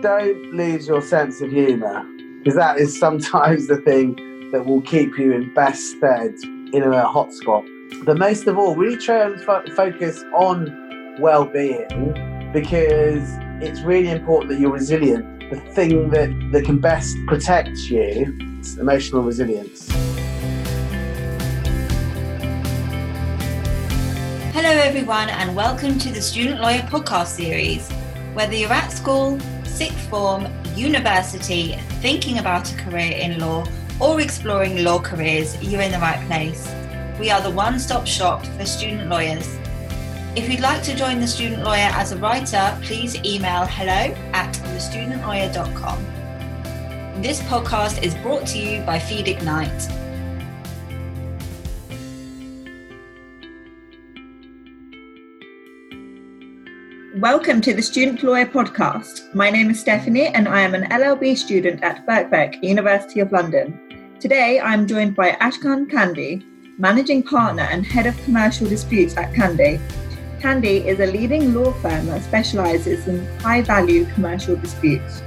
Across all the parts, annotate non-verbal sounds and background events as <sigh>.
don't lose your sense of humour because that is sometimes the thing that will keep you in best stead in a hotspot. But most of all, really try and fo- focus on well-being because it's really important that you're resilient. The thing that, that can best protect you is emotional resilience. Hello, everyone, and welcome to the Student Lawyer podcast series. Whether you're at school, sixth form, university, thinking about a career in law, or exploring law careers, you're in the right place. We are the one stop shop for student lawyers. If you'd like to join the student lawyer as a writer, please email hello at thestudentlawyer.com. This podcast is brought to you by Feed. Welcome to the Student Lawyer Podcast. My name is Stephanie and I am an LLB student at Birkbeck, University of London. Today I'm joined by Ashkhan Candey, Managing Partner and Head of Commercial Disputes at CANDEY. CANDEY is a leading law firm that specialises in high value commercial disputes.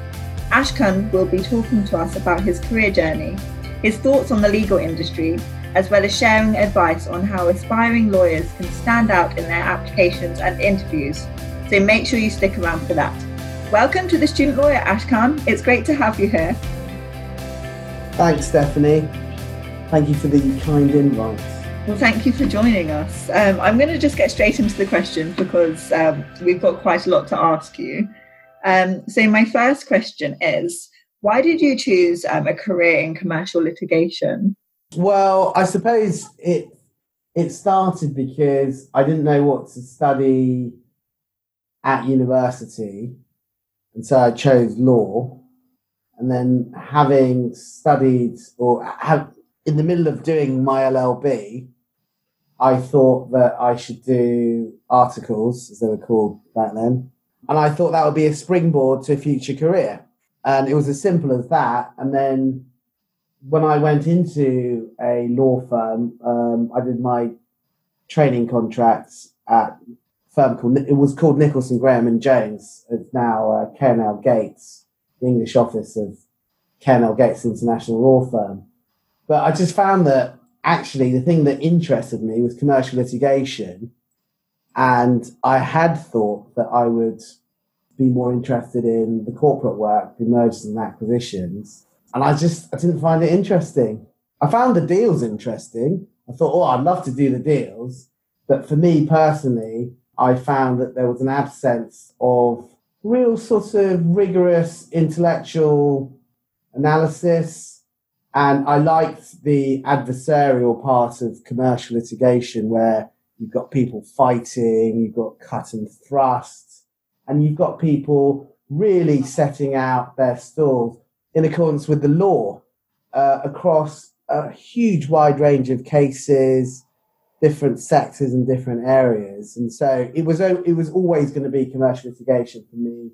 Ashkhan will be talking to us about his career journey, his thoughts on the legal industry, as well as sharing advice on how aspiring lawyers can stand out in their applications and interviews so make sure you stick around for that. Welcome to the Student Lawyer, Ashkhan. It's great to have you here. Thanks, Stephanie. Thank you for the kind invite. Well, thank you for joining us. Um, I'm going to just get straight into the questions because um, we've got quite a lot to ask you. Um, so, my first question is why did you choose um, a career in commercial litigation? Well, I suppose it it started because I didn't know what to study at university, and so I chose law. And then, having studied or have in the middle of doing my LLB, I thought that I should do articles, as they were called back then, and I thought that would be a springboard to a future career. And it was as simple as that. And then, when I went into a law firm, um, I did my training contracts at firm called it was called Nicholson Graham and Jones. It's now uh, K&L Gates, the English office of K&L Gates International Law Firm. But I just found that actually the thing that interested me was commercial litigation, and I had thought that I would be more interested in the corporate work, the mergers and acquisitions, and I just I didn't find it interesting. I found the deals interesting. I thought, oh, I'd love to do the deals, but for me personally, I found that there was an absence of real sort of rigorous intellectual analysis. And I liked the adversarial part of commercial litigation where you've got people fighting, you've got cut and thrust, and you've got people really setting out their stalls in accordance with the law uh, across a huge wide range of cases different sectors and different areas. And so it was it was always going to be commercial litigation for me,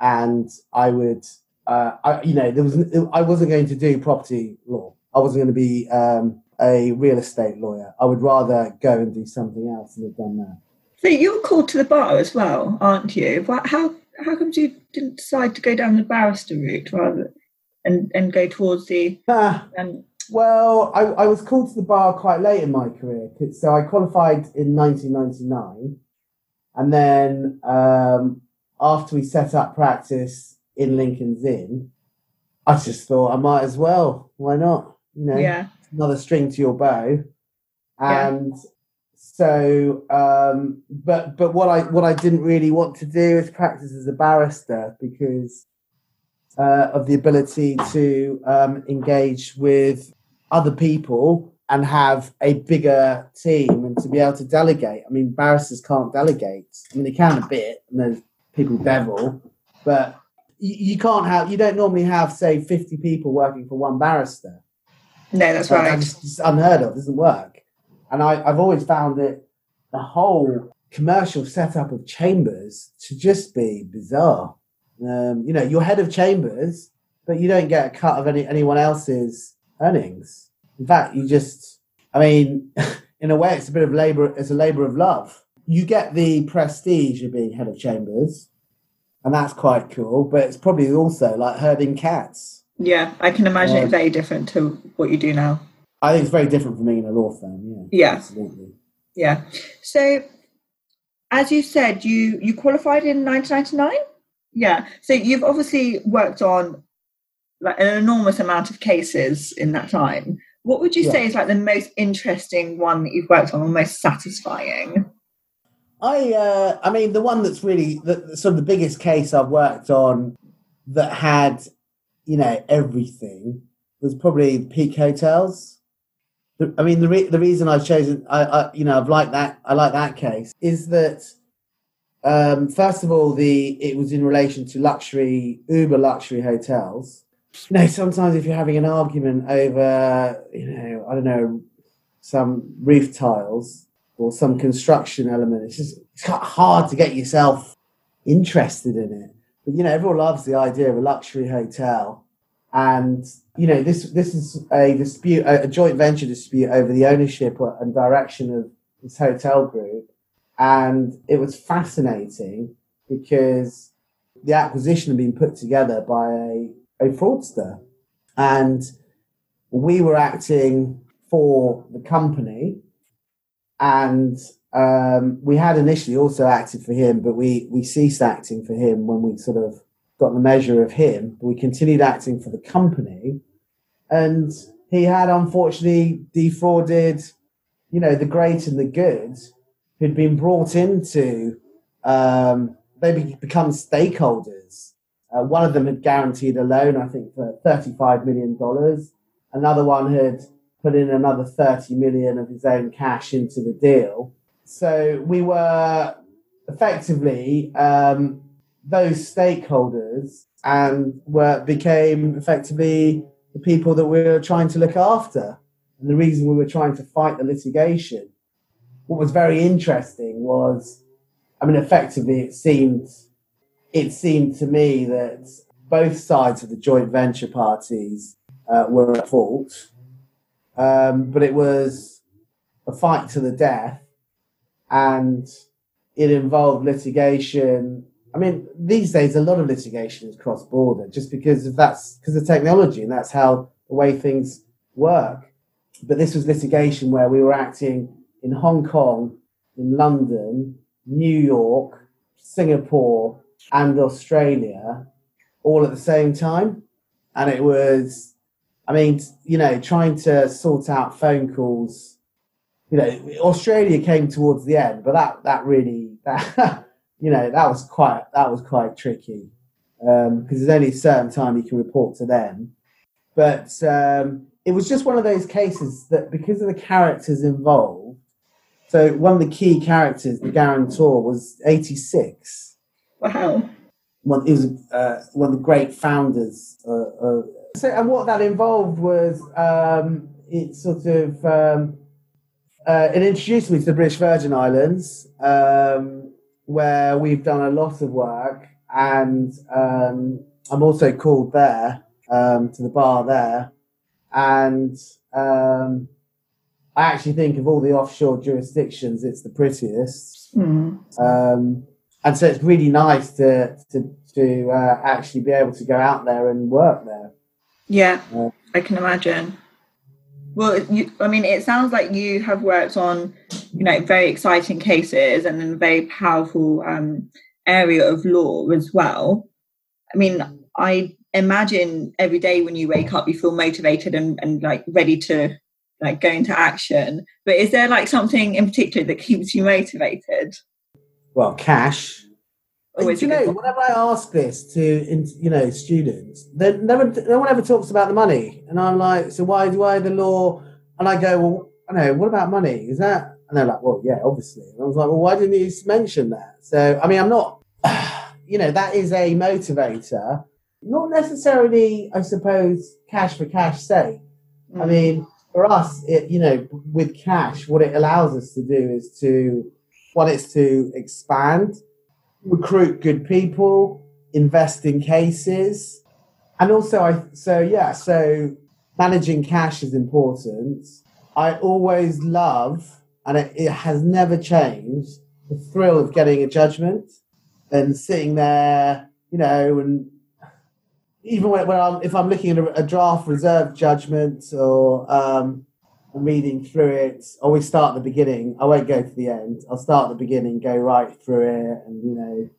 and I would. Uh, I, you know, there was I wasn't going to do property law. I wasn't going to be um, a real estate lawyer. I would rather go and do something else and have done that. So you're called to the bar as well, aren't you? How how come you didn't decide to go down the barrister route rather and and go towards the <laughs> um, well, I, I was called to the bar quite late in my career. So I qualified in 1999. And then um, after we set up practice in Lincoln's Inn, I just thought I might as well. Why not? You know, yeah. another string to your bow. And yeah. so, um, but but what I what I didn't really want to do is practice as a barrister because uh, of the ability to um, engage with other people and have a bigger team and to be able to delegate. I mean, barristers can't delegate. I mean, they can a bit, and there's people devil, but you, you can't have. You don't normally have, say, fifty people working for one barrister. No, that's so right. It's unheard of. It doesn't work. And I, I've always found it the whole commercial setup of chambers to just be bizarre. Um, you know, you're head of chambers, but you don't get a cut of any anyone else's earnings. In fact, you just, I mean, <laughs> in a way, it's a bit of labor. It's a labor of love. You get the prestige of being head of chambers, and that's quite cool. But it's probably also like herding cats. Yeah, I can imagine Um, it's very different to what you do now. I think it's very different from being in a law firm. Yeah, Yeah. absolutely. Yeah. So, as you said, you you qualified in 1999. Yeah. So you've obviously worked on like an enormous amount of cases in that time. What would you Yeah. say is like the most interesting one that you've worked on, or most satisfying? I, uh, I mean, the one that's really the, sort of the biggest case I've worked on that had, you know, everything was probably Peak Hotels. The- I mean, the re- the reason I've chosen, I, I, you know, I've liked that. I like that case is that, um, first of all, the it was in relation to luxury, uber luxury hotels. You know, sometimes if you're having an argument over, you know, I don't know, some roof tiles or some construction element. It's just it's quite hard to get yourself interested in it. But you know, everyone loves the idea of a luxury hotel, and you know, this this is a dispute, a, a joint venture dispute over the ownership and direction of this hotel group, and it was fascinating because the acquisition had been put together by a, a fraudster, and we were acting for the company and um, we had initially also acted for him, but we we ceased acting for him when we sort of got the measure of him. We continued acting for the company, and he had unfortunately defrauded, you know, the great and the good, who'd been brought into. Um, they be- become stakeholders. Uh, one of them had guaranteed a loan, I think, for thirty-five million dollars. Another one had put in another 30 million of his own cash into the deal. So we were effectively um, those stakeholders and were became effectively the people that we were trying to look after. And the reason we were trying to fight the litigation. What was very interesting was, I mean, effectively, it seemed it seemed to me that both sides of the joint venture parties uh, were at fault um, but it was a fight to the death, and it involved litigation. I mean, these days a lot of litigation is cross border, just because of that's because of technology, and that's how the way things work. But this was litigation where we were acting in Hong Kong, in London, New York, Singapore, and Australia, all at the same time, and it was I mean, you know, trying to sort out phone calls. You know, Australia came towards the end, but that that really, that, <laughs> you know, that was quite that was quite tricky because there's only a certain time you can report to them. But um, it was just one of those cases that because of the characters involved. So one of the key characters, the guarantor, was 86 Wow. one, he was uh, one of the great founders. Uh, of, so, and what that involved was um, it sort of um, uh, it introduced me to the British Virgin Islands, um, where we've done a lot of work, and um, I'm also called there um, to the bar there, and um, I actually think of all the offshore jurisdictions, it's the prettiest. Mm. And so it's really nice to to to uh, actually be able to go out there and work there. Yeah, Yeah. I can imagine. Well, you, I mean, it sounds like you have worked on, you know, very exciting cases and in a very powerful um, area of law as well. I mean, I imagine every day when you wake up, you feel motivated and, and like ready to like go into action. But is there like something in particular that keeps you motivated? Well, cash. Always you know, point. whenever I ask this to you know students, they never no one ever talks about the money, and I'm like, so why do why the law? And I go, well, I know what about money? Is that? And they're like, well, yeah, obviously. And I was like, well, why didn't you mention that? So I mean, I'm not, <sighs> you know, that is a motivator, not necessarily, I suppose, cash for cash sake. Mm. I mean, for us, it you know, with cash, what it allows us to do is to one, it's to expand, recruit good people, invest in cases, and also I so yeah, so managing cash is important. I always love, and it, it has never changed, the thrill of getting a judgment and sitting there you know, and even when, when I'm if I'm looking at a, a draft reserve judgment or um, reading through it, I always start at the beginning. I won't go to the end. I'll start at the beginning, go right through it, and you know,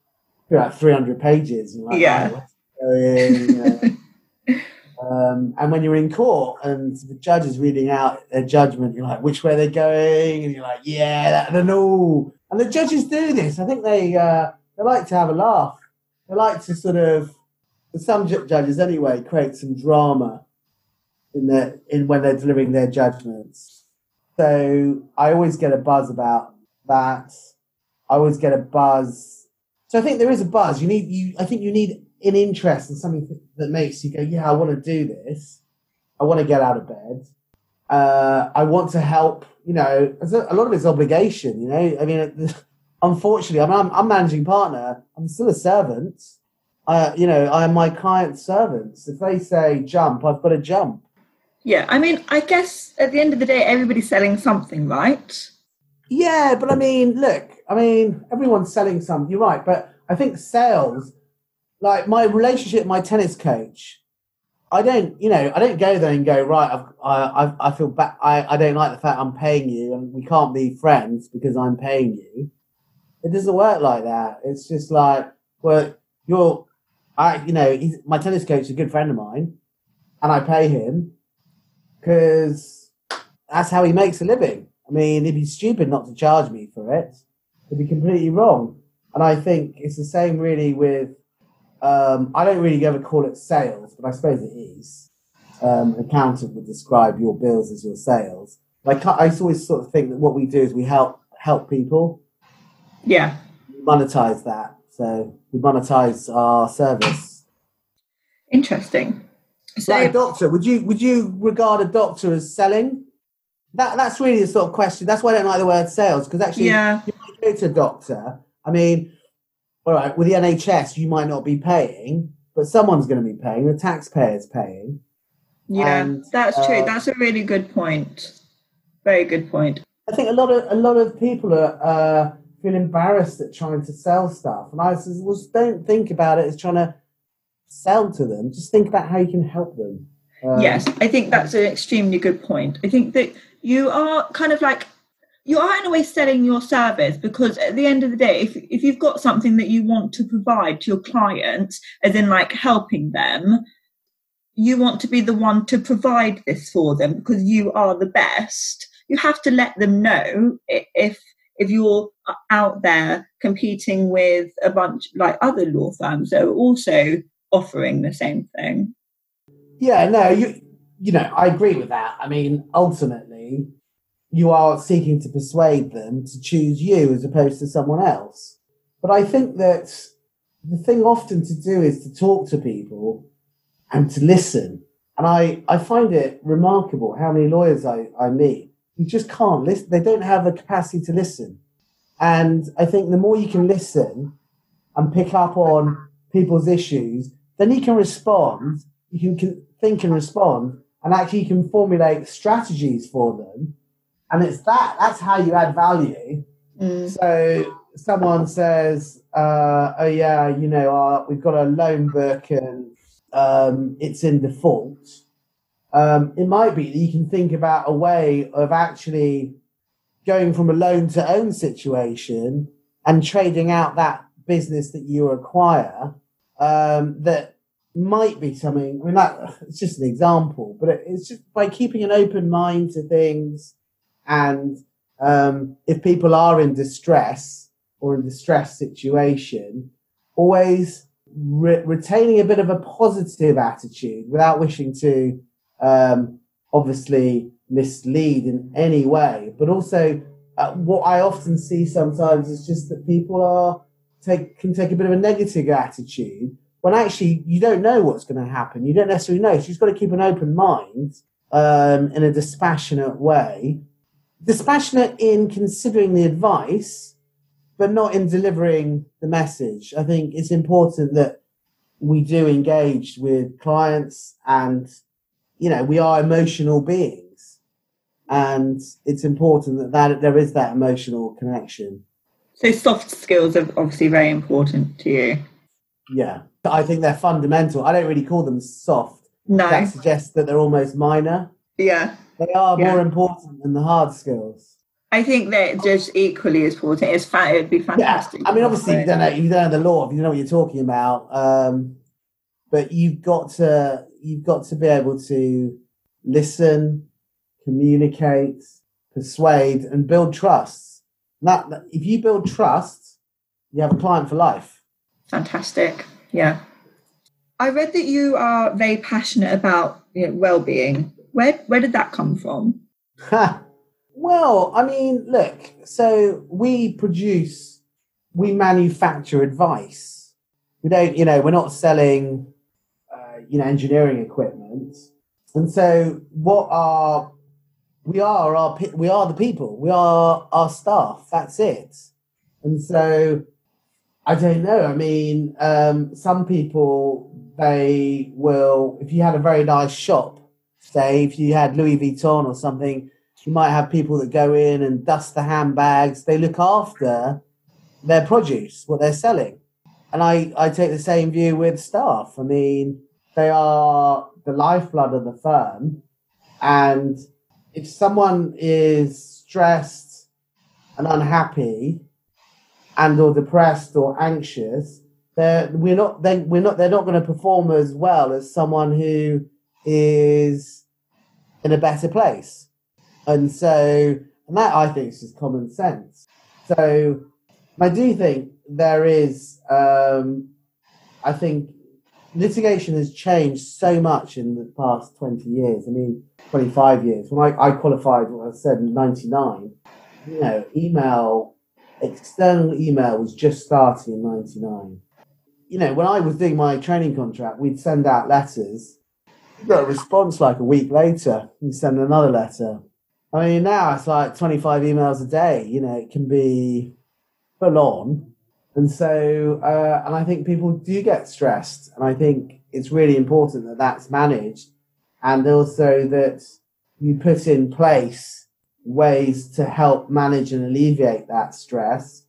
like 300 pages. And like, Yeah. oh, going, you <laughs> know. um, and when you're in court and the judge is reading out their judgment, you're like, which way they're going, and you're like, yeah, that, and all. And the judges do this. I think they uh, they like to have a laugh. They like to sort of some judges anyway create some drama in in when they're delivering their judgments. So I always get a buzz about that. I always get a buzz. So I think there is a buzz. You need you. I think you need an interest in something that makes you go, yeah, I want to do this. I want to get out of bed. Uh, I want to help. You know, a lot of it's obligation. You know, I mean, <laughs> unfortunately, I'm, I'm I'm managing partner. I'm still a servant. I, you know, I am my client's servants. If they say jump, I've got to jump. Yeah, I mean, I guess at the end of the day, everybody's selling something, right? Yeah, but I mean, look, I mean, everyone's selling some. You're right, but I think sales, like my relationship, my tennis coach, I don't, you know, I don't go there and go right. I've, I, I, I feel bad. I, I don't like the fact I'm paying you, and we can't be friends because I'm paying you. It doesn't work like that. It's just like, well, you're, I, you know, my tennis coach is a good friend of mine, and I pay him because that's how he makes a living. I mean, it'd be stupid not to charge me for it. It'd be completely wrong. And I think it's the same really with, um, I don't really ever call it sales, but I suppose it is. Um, an accountant would describe your bills as your sales. Like I always sort of think that what we do is we help help people Yeah. we monetize that. So we monetize our service. Interesting. So, Like a doctor, would you would you regard a doctor as selling? That that's really the sort of question. That's why I don't like the word sales because actually, yeah, you might go to a doctor. I mean, all right, with the NHS, you might not be paying, but someone's going to be paying. The taxpayer's paying. yeah, And, that's true. uh, That's a really good point. Very good point. I think a lot of a lot of people are uh, feel embarrassed at trying to sell stuff, and I says, well, don't think about it as trying to sell to them. Just think about how you can help them. Um, yes, I think that's an extremely good point. I think that you are kind of like you are in a way selling your service because at the end of the day, if if you've got something that you want to provide to your clients, as in like helping them, you want to be the one to provide this for them because you are the best. You have to let them know if if you're out there competing with a bunch like other law firms that are also offering the same thing. Yeah, no, you you know, I agree with that. I mean, ultimately, you are seeking to persuade them to choose you as opposed to someone else. But I think that the thing often to do is to talk to people and to listen. And I, I find it remarkable how many lawyers I, I meet who just can't listen. They don't have the capacity to listen. And I think the more you can listen and pick up on people's issues, then you can respond you can, think and respond and actually you can formulate strategies for them. And it's that that's how you add value. Mm. so someone says uh, oh yeah you know uh, we've got a loan book and um, it's in default. Um, it might be that you can think about a way of actually going from a loan to own situation and trading out that business that you acquire um, that might be something. I mean, that <laughs> it's just an example, but it, it's just by keeping an open mind to things, and um, if people are in distress or in distress situation, always re- retaining a bit of a positive attitude without wishing to um, obviously mislead in any way, but also. Uh, what I often see sometimes is just that people are take can take a bit of a negative attitude when actually you don't know what's going to happen. You don't necessarily know. So you've got to keep an open mind um, in a dispassionate way. Dispassionate in considering the advice, but not in delivering the message. I think it's important that we do engage with clients and, you know, we are emotional beings. And it's important that, that there is that emotional connection. So soft skills are obviously very important to you. Yeah, I think they're fundamental. I don't really call them soft. No. That suggests that they're almost minor. Yeah. They are Yeah. more important than the hard skills. I think they're just equally as important. It's it'd be Yeah, fantastic. I mean, obviously, you don't know you don't know the law, you don't know what you're talking about. Um, but you've got to you've got to be able to listen, communicate, persuade, and build trust. That if you build trust, you have a client for life. Fantastic. Yeah. I read that you are very passionate about you know, well-being. Where where did that come from? Well, I mean, look, so we produce, we manufacture advice. We don't, you know, we're not selling, uh, you know, engineering equipment. And so what are, we are our, we are the people, we are our staff, that's it. And so I don't know. I mean, um, some people, they will, if you had a very nice shop, say if you had Louis Vuitton or something, you might have people that go in and dust the handbags. They look after their produce, what they're selling. And I, I take the same view with staff. I mean, they are the lifeblood of the firm. And if someone is stressed and unhappy and or depressed or anxious, they're we're not then we're not they're not going to perform as well as someone who is in a better place. And so, and that I think is just common sense. So, I do think there is, um, I think litigation has changed so much in the past 20 years. I mean, 25 years. When I, I qualified, what I said in 99, you know, email, external email was just starting in 99. You know, when I was doing my training contract, we'd send out letters got a response like a week later. You send another letter. I mean, now it's like 25 emails a day. You know, it can be full on. And so, uh, and I think people do get stressed. And I think it's really important that that's managed. And also that you put in place ways to help manage and alleviate that stress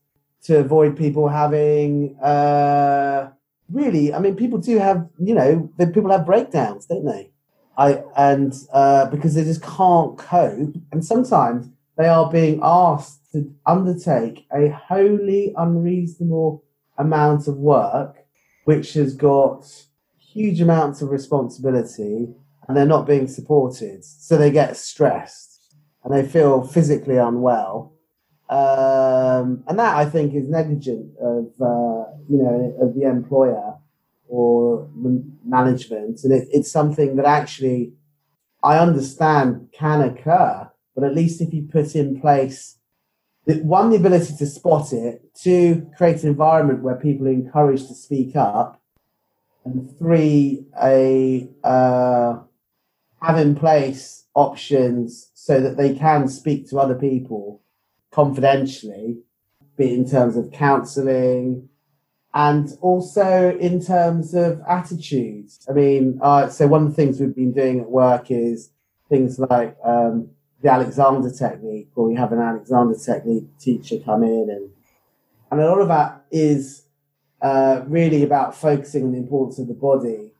to avoid people having, uh, really, I mean, people do have, you know, people have breakdowns, don't they? I and uh, because they just can't cope, and sometimes they are being asked to undertake a wholly unreasonable amount of work, which has got huge amounts of responsibility, and they're not being supported, so they get stressed and they feel physically unwell. Um, and that I think is negligent of uh, you know of the employer or the management, and it, it's something that actually I understand can occur, but at least if you put in place the, one the ability to spot it, two create an environment where people are encouraged to speak up, and three a uh, have in place options so that they can speak to other people confidentially, be in terms of counselling and also in terms of attitudes. I mean, uh, so one of the things we've been doing at work is things like um, the Alexander technique, where we have an Alexander technique teacher come in, and and a lot of that is uh, really about focusing on the importance of the body.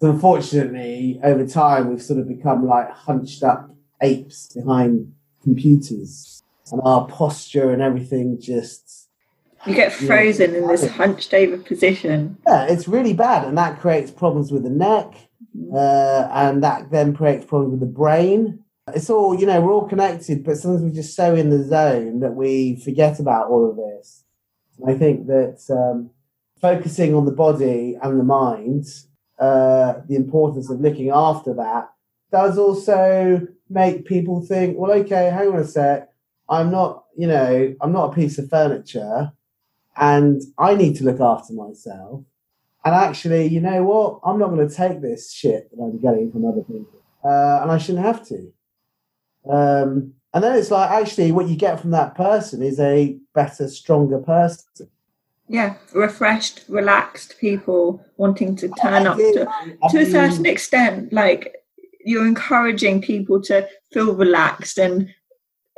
So unfortunately, over time, we've sort of become like hunched up apes behind computers, and our posture and everything just You get frozen in this hunched over position. yeah, it's really bad, and that creates problems with the neck, uh, and that then creates problems with the brain. It's all you know, we're all connected, but sometimes we're just so in the zone that we forget about all of this. I think that um, focusing on the body and the mind, uh, the importance of looking after that, does also make people think, well, okay, hang on a sec, I'm not, you know, I'm not a piece of furniture and I need to look after myself. And actually, you know what? I'm not going to take this shit that I'm getting from other people, uh, and I shouldn't have to. Um, and then it's like, actually, what you get from that person is a better, stronger person. Yeah, refreshed, relaxed people wanting to turn up to, I to a certain extent. Like you're encouraging people to feel relaxed, and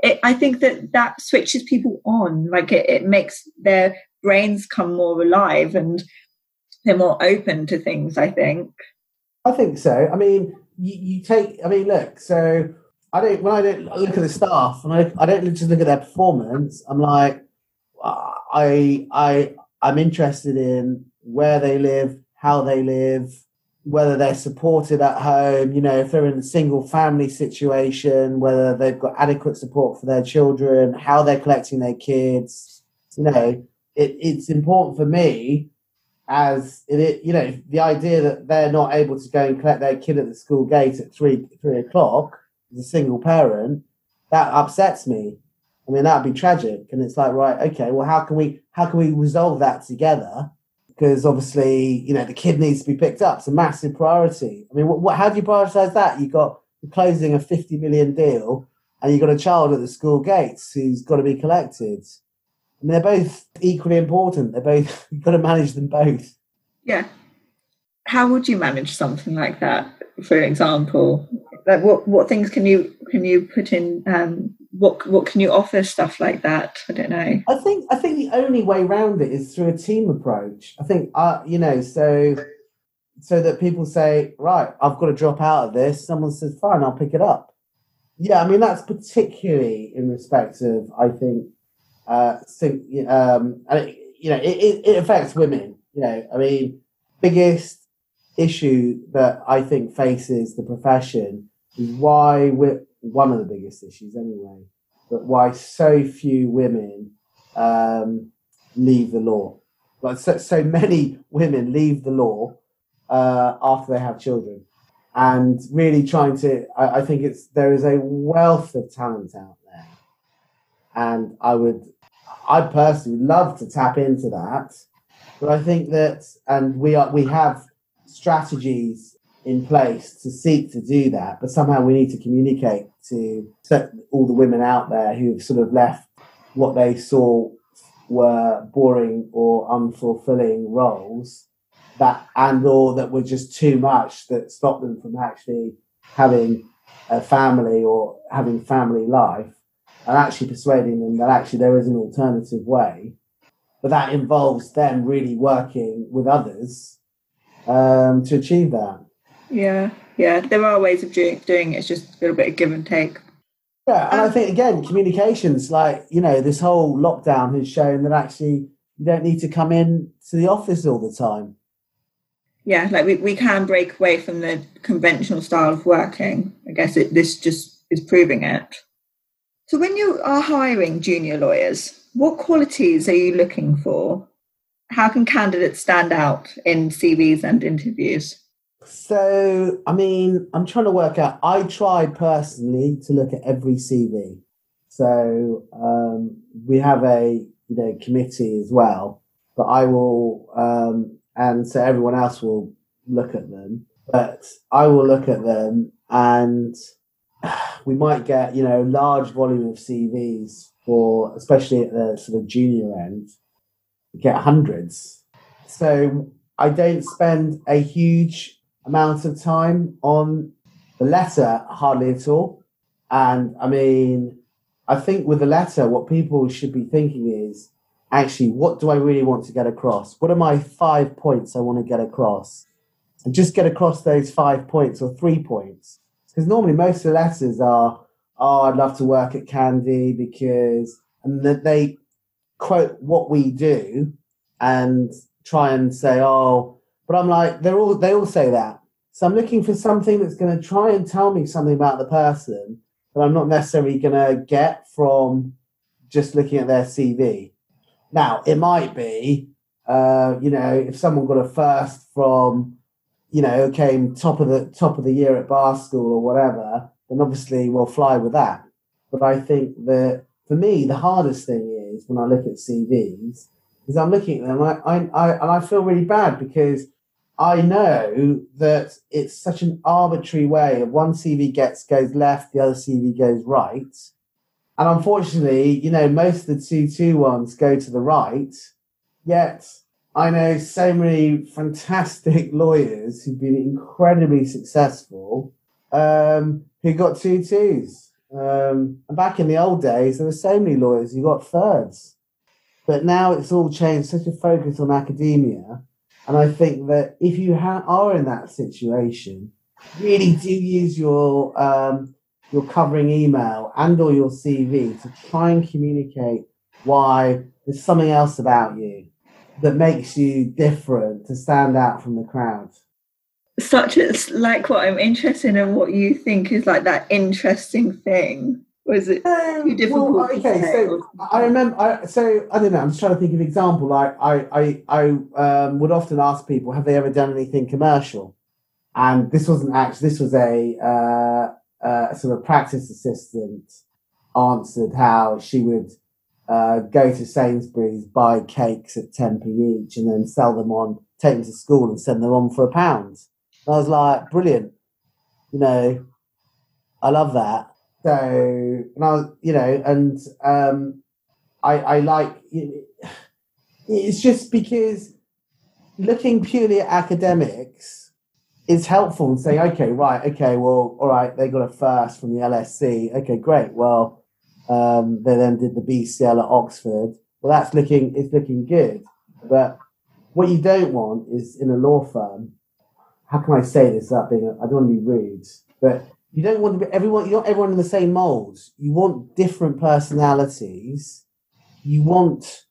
it, I think that that switches people on. Like it, it makes their brains come more alive, and they're more open to things. I think. I think so. I mean, you, you take. I mean, look. So I don't. When I don't look at the staff, and I, I don't just look at their performance. I'm like, I I I'm interested in where they live, how they live, whether they're supported at home, you know, if they're in a single family situation, whether they've got adequate support for their children, how they're collecting their kids. You know, it, it's important for me as it, you know, the idea that they're not able to go and collect their kid at the school gate at three three o'clock as a single parent, that upsets me. I mean, that'd be tragic. And it's like, right, okay, well, how can we how can we resolve that together? because obviously, you know, the kid needs to be picked up. It's a massive priority. I mean, what, what how do you prioritize that? You've got closing a 50 million deal and you've got a child at the school gates who's got to be collected. I mean, they're both equally important. They're both, <laughs> you've got to manage them both. Yeah. How would you manage something like that, for example? Like what, what things can you can you put in um, what what can you offer stuff like that? I don't know. I think i think the only way around it is through a team approach. I think uh you know so so that people say right i've got to drop out of this someone says fine i'll pick it up. Yeah i mean that's particularly in respect of i think uh think, um it, you know it, it affects women you know i mean biggest issue that i think faces the profession is why we're one of the biggest issues anyway, but why so few women um, leave the law. Like so, so many women leave the law uh, after they have children, and really trying to. I, I think it's there is a wealth of talent out there, and I would, I personally would love to tap into that, but I think that, and we are we have strategies in place to seek to do that, but somehow we need to communicate to all the women out there who've sort of left what they saw were boring or unfulfilling roles that and or that were just too much that stopped them from actually having a family or having family life and actually persuading them that actually there is an alternative way. But that involves them really working with others um, to achieve that yeah, yeah. There are ways of doing, doing it. It's just a little bit of give and take. Yeah, and I um, think again, communications like you know this whole lockdown has shown that actually you don't need to come in to the office all the time. Yeah, like we, we can break away from the conventional style of working. I guess it, this just is proving it. So, when you are hiring junior lawyers, what qualities are you looking for? How can candidates stand out in CVs and interviews? So, I mean, I'm trying to work out. I tried personally to look at every CV. So, um, we have a you know committee as well, but I will, um, and so everyone else will look at them. But I will look at them, and we might get you know large volume of CVs for, especially at the sort of junior end, get hundreds. So I don't spend a huge amount of time on the letter, hardly at all. And I mean, I think with the letter, what people should be thinking is actually, what do I really want to get across? What are my five points I want to get across? And just get across those five points or three points. Because normally most of the letters are, oh, I'd love to work at CANDEY because, and that they quote what we do and try and say, oh, but I'm like, they're all they all say that. So I'm looking for something that's going to try and tell me something about the person that I'm not necessarily going to get from just looking at their CV. Now, it might be, uh, you know, if someone got a first from, you know, came top of the top of the year at bar school or whatever, then obviously we'll fly with that. But I think that for me, the hardest thing is when I look at CVs is I'm looking at them I, I, I and I feel really bad because I know that it's such an arbitrary way of one CV gets goes left, the other CV goes right. And unfortunately, you know, most of the two two ones go to the right. Yet I know so many fantastic <laughs> lawyers who've been incredibly successful um, who got two twos. Um, and back in the old days, there were so many lawyers who got thirds. But now it's all changed, such a focus on academia And I think that if you ha- are in that situation, really do use your um, your covering email and or your CV to try and communicate why there's something else about you that makes you different to stand out from the crowd. Such as like what I'm interested in what you think is like that interesting thing. Was it too difficult? Well, okay, so I remember. I, so I don't know. I'm just trying to think of an example. Like I, I, I um, would often ask people, "Have they ever done anything commercial?" And this wasn't actually. This was a uh, uh, sort of practice assistant answered how she would uh, go to Sainsbury's, buy cakes at 10p each, and then sell them on, take them to school and send them on for a pound. And I was like, brilliant. You know, I love that. So, and I you know, and um, I, I like, it's just because looking purely at academics is helpful and saying, okay, right, okay, well, all right, they got a first from the LSE. Okay, great. Well, um, they then did the BCL at Oxford. Well, that's looking it's looking good. But what you don't want is in a law firm. How can I say this without being? I don't want to be rude, but you don't want to be everyone. You're not everyone in the same mold. You want different personalities. You want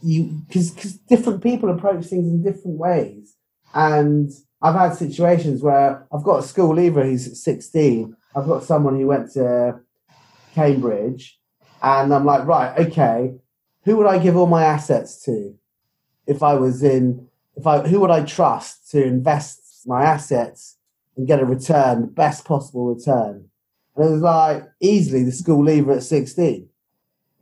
you because because different people approach things in different ways. And I've had situations where I've got a school leaver who's 16. I've got someone who went to Cambridge, and I'm like, right, okay, who would I give all my assets to if I was in, if I, who would I trust to invest my assets and get a return, the best possible return? And it was like easily the school leaver at 16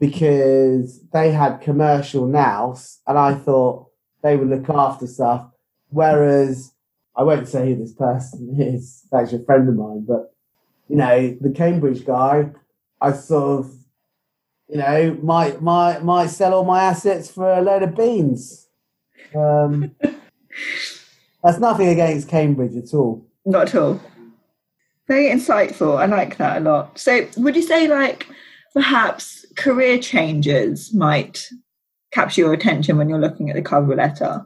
because they had commercial nous and I thought they would look after stuff. Whereas I won't say who this person <laughs> is, actually a friend of mine, but you know, the Cambridge guy, I sort of, you know, might might might sell all my assets for a load of beans. Um, <laughs> that's nothing against Cambridge at all. Not at all. Very insightful. I like that a lot. So, would you say like perhaps career changes might capture your attention when you're looking at the cover letter?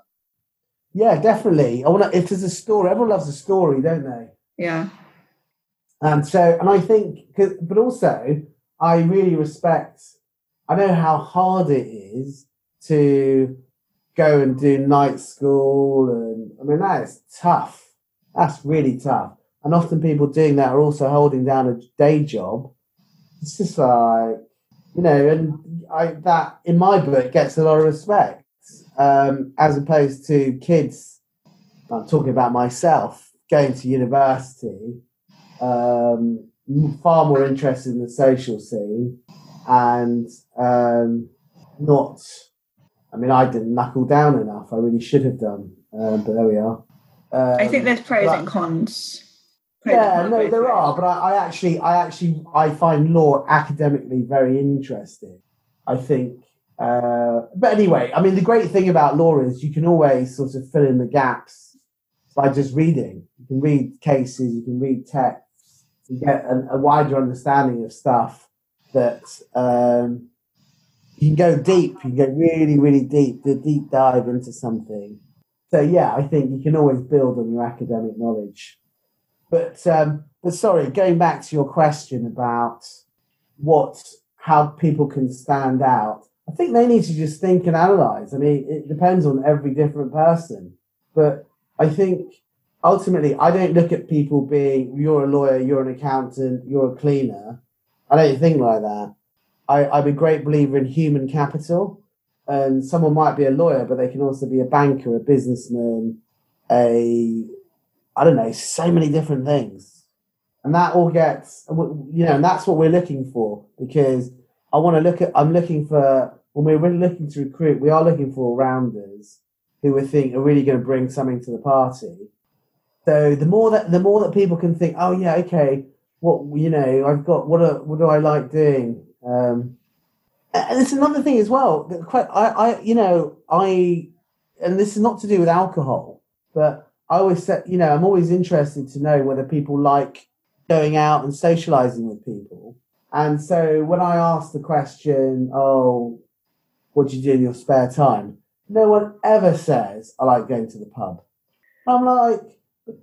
Yeah, definitely. I want to. If there's a story, everyone loves a story, don't they? Yeah. And so, and I think, but also, I really respect. I know how hard it is to go and do night school, and I mean that is tough. That's really tough. And often people doing that are also holding down a day job. It's just like, you know, and I that in my book gets a lot of respect, um, as opposed to kids. I'm talking about myself going to university um, far more interested in the social scene and um, not. I mean, I didn't knuckle down enough. I really should have done, um, but there we are. I think there's pros and cons. Pros yeah, and no, there ways. are, but I, I actually, I actually, I find law academically very interesting. I think uh, but anyway, I mean, the great thing about law is you can always sort of fill in the gaps by just reading. You can read cases, you can read texts, you get a, a wider understanding of stuff that um, you can go deep. You can go really, really deep, the deep dive into something. So yeah, I think you can always build on your academic knowledge. But um, but sorry, going back to your question about what how people can stand out. I think they need to just think and analyze. I mean, it depends on every different person, but I think ultimately, I don't look at people being you're a lawyer, you're an accountant, you're a cleaner. I don't think like that. I, I'm a great believer in human capital, and someone might be a lawyer, but they can also be a banker, a businessman, a I don't know, so many different things, and that all gets you know, and that's what we're looking for because I want to look at. I'm looking for when we're really looking to recruit, we are looking for rounders who we think are really going to bring something to the party so the more that the more that people can think, oh yeah, okay, what you know, I've got what what do I like doing? Um, and it's another thing as well. That quite, I, I, you know, I, and this is not to do with alcohol, but I always said, you know, I'm always interested to know whether people like going out and socializing with people. And so when I asked the question, oh, what do you do in your spare time? no one ever says, I like going to the pub. I'm like,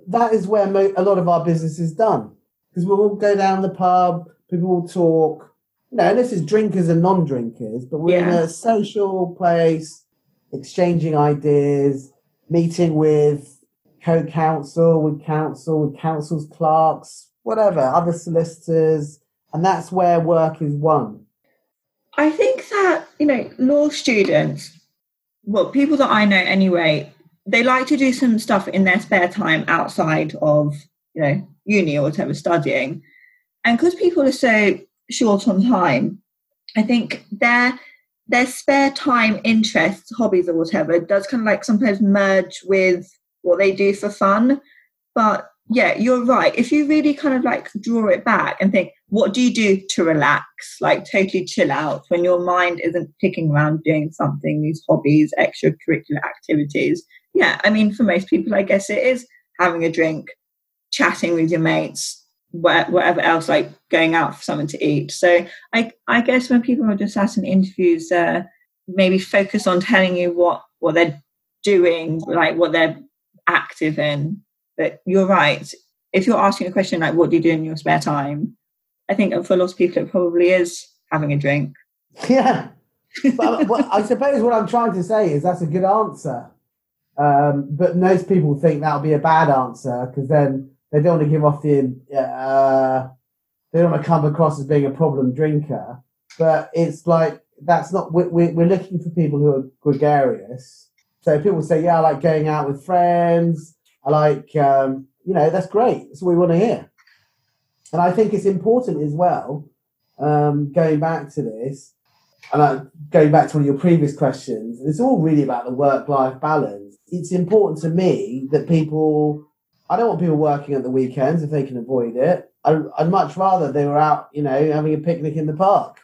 that is where mo- a lot of our business is done. Because we'll all go down the pub, people will talk. And this is drinkers and non drinkers, but we're in a social place, exchanging ideas, meeting with co counsel, with counsel, with counsel's clerks, whatever, other solicitors. And that's where work is won. I think that, you know, law students, well, people that I know anyway, they like to do some stuff in their spare time outside of, you know, uni or whatever, studying. And because people are so short on time, I think their their spare time interests, hobbies or whatever, does kind of like sometimes merge with what they do for fun. But yeah, you're right. If you really kind of like draw it back and think, what do you do to relax, like totally chill out when your mind isn't ticking around doing something, these hobbies, extracurricular activities? Yeah, I mean, for most people, I guess it is having a drink, chatting with your mates, whatever else, like going out for something to eat. So I, I guess when people are just in interviews, uh, maybe focus on telling you what what they're doing, like what they're active in. But you're right. If you're asking a question like, "What do you do in your spare time?" I think for a lot of people, it probably is having a drink. <laughs> Yeah. but I suppose what I'm trying to say is that's a good answer. Um, but most people think that'll be a bad answer because then they don't want to give off the, uh, they don't want to come across as being a problem drinker. But it's like, that's not, we, we, we're looking for people who are gregarious. So people say, yeah, I like going out with friends. I like, um, you know, that's great. That's what we want to hear. And I think it's important as well, um, going back to this, and I, going back to one of your previous questions, it's all really about the work-life balance. It's important to me that people. I don't want people working at the weekends if they can avoid it. I, I'd much rather they were out, you know, having a picnic in the park.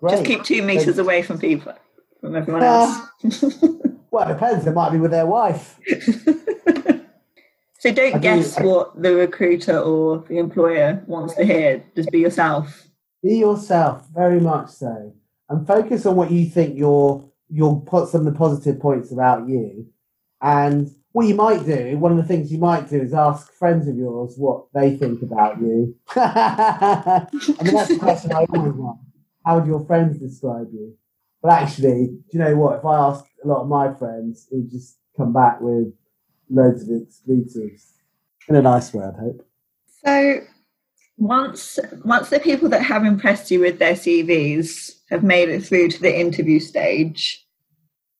Great. Just keep two meters away from people, from everyone Uh, else. <laughs> Well, it depends. They might be with their wife. <laughs> so don't I do- guess I- what the recruiter or the employer wants to hear. Just be yourself. Be yourself, very much so, and focus on what you think your you'll put some of the positive points about you. And what you might do, one of the things you might do is ask friends of yours what they think about you. <laughs> I mean, that's the question I always want. How would your friends describe you? But actually, do you know what? If I asked a lot of my friends, it would just come back with loads of expletives. In a nice way, I hope. So once once the people that have impressed you with their CVs have made it through to the interview stage,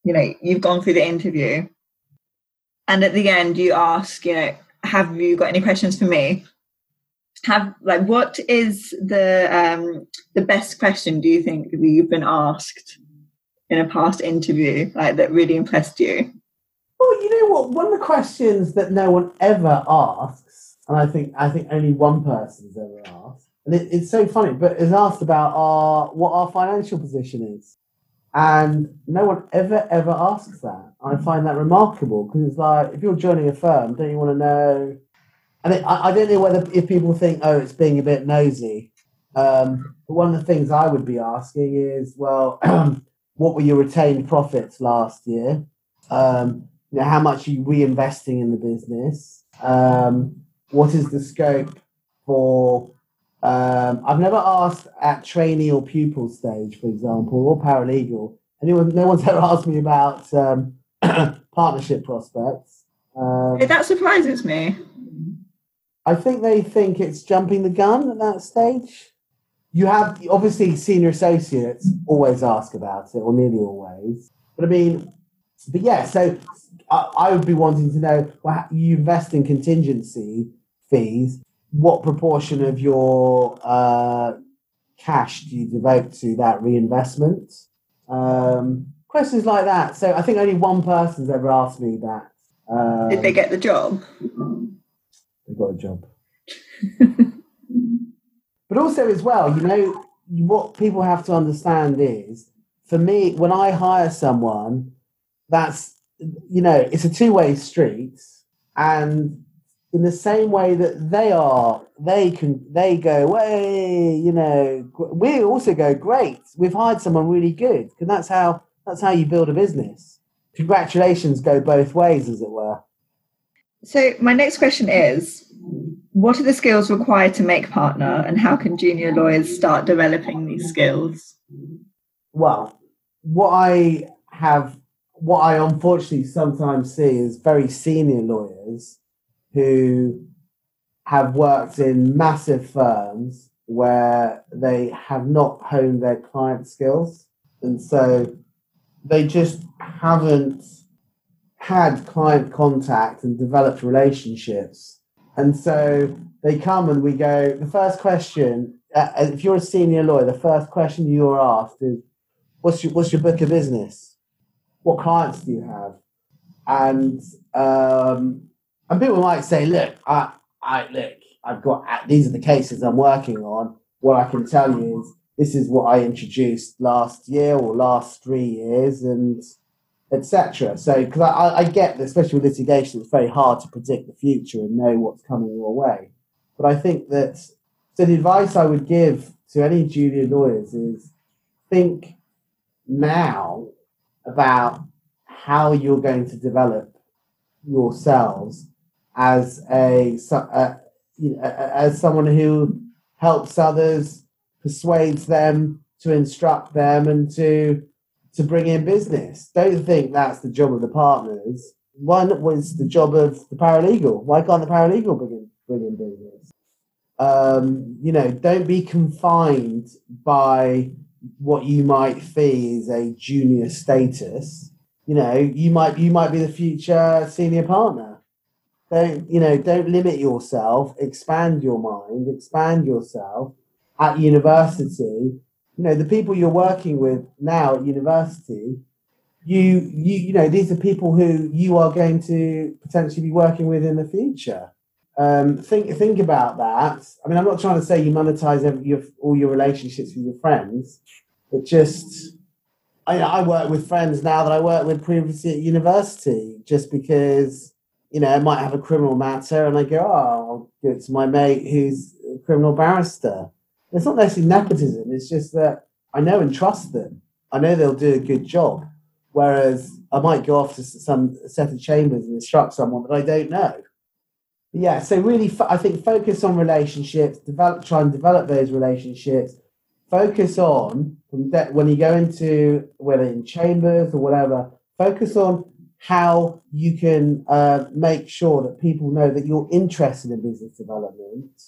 you know, you've gone through the interview, and at the end you ask, you know, have you got any questions for me? Have like what is the um the best question do you think you've been asked in a past interview, like that really impressed you? Well, you know what? One of the questions that no one ever asks, and I think I think only one person's ever asked, and it, it's so funny, but is asked about our what our financial position is, and no one ever ever asks that. I find that remarkable because it's like if you're joining a firm, don't you want to know? And it, I, I don't know whether if people think, oh, it's being a bit nosy. Um, but one of the things I would be asking is, well, <clears throat> what were your retained profits last year? Um, you know, how much are you reinvesting in the business? Um, what is the scope for? Um, I've never asked at trainee or pupil stage, for example, or paralegal. Anyone, no one's <laughs> ever asked me about um, <clears throat> partnership prospects. Um, That surprises me. I think they think it's jumping the gun at that stage. You have obviously senior associates always ask about it, or nearly always. But I mean, but yeah. So I, I would be wanting to know: well, you invest in contingency fees. What proportion of your uh, cash do you devote to that reinvestment? Um, questions like that. So I think only one person's ever asked me that. Um, Did they get the job? they got a job. <laughs> but also, as well, you know, what people have to understand is for me, when I hire someone, that's, you know, it's a two way street. And in the same way that they are, they can, they go, way, you know, we also go, great, we've hired someone really good. Because that's how, that's how you build a business congratulations go both ways, as it were. So, my next question is What are the skills required to make partner, and how can junior lawyers start developing these skills? Well, what I have, what I unfortunately sometimes see is very senior lawyers who have worked in massive firms where they have not honed their client skills. And so they just haven't had client contact and developed relationships. And so they come and we go, the first question, uh, if you're a senior lawyer, the first question you're asked is, what's your, what's your book of business? What clients do you have? And, um, and people might say, look, I, I look, I've got, uh, these are the cases I'm working on. What I can tell you is this is what I introduced last year or last three years and etc. So, because I, I get that, especially with litigation, it's very hard to predict the future and know what's coming your way. But I think that, so the advice I would give to any junior lawyers is think now about how you're going to develop yourselves as a, a as someone who helps others, persuades them to instruct them, and to to bring in business. Don't think that's the job of the partners. One was the job of the paralegal. Why can't the paralegal bring in, bring in business? Um, you know, don't be confined by what you might feel is a junior status. You know, you might you might be the future senior partner. Don't you know? Don't limit yourself. Expand your mind. Expand yourself. At university, you know the people you're working with now at university you you you know these are people who you are going to potentially be working with in the future um, think think about that i mean i'm not trying to say you monetize every, your, all your relationships with your friends but just I, I work with friends now that i work with previously at university just because you know i might have a criminal matter and i go oh i'll give it to my mate who's a criminal barrister it's not necessarily nepotism. It's just that I know and trust them. I know they'll do a good job. Whereas I might go off to some set of chambers and instruct someone that I don't know. But yeah, so really, I think focus on relationships. Develop, try and develop those relationships. Focus on when you go into whether in chambers or whatever. Focus on how you can uh, make sure that people know that you're interested in business development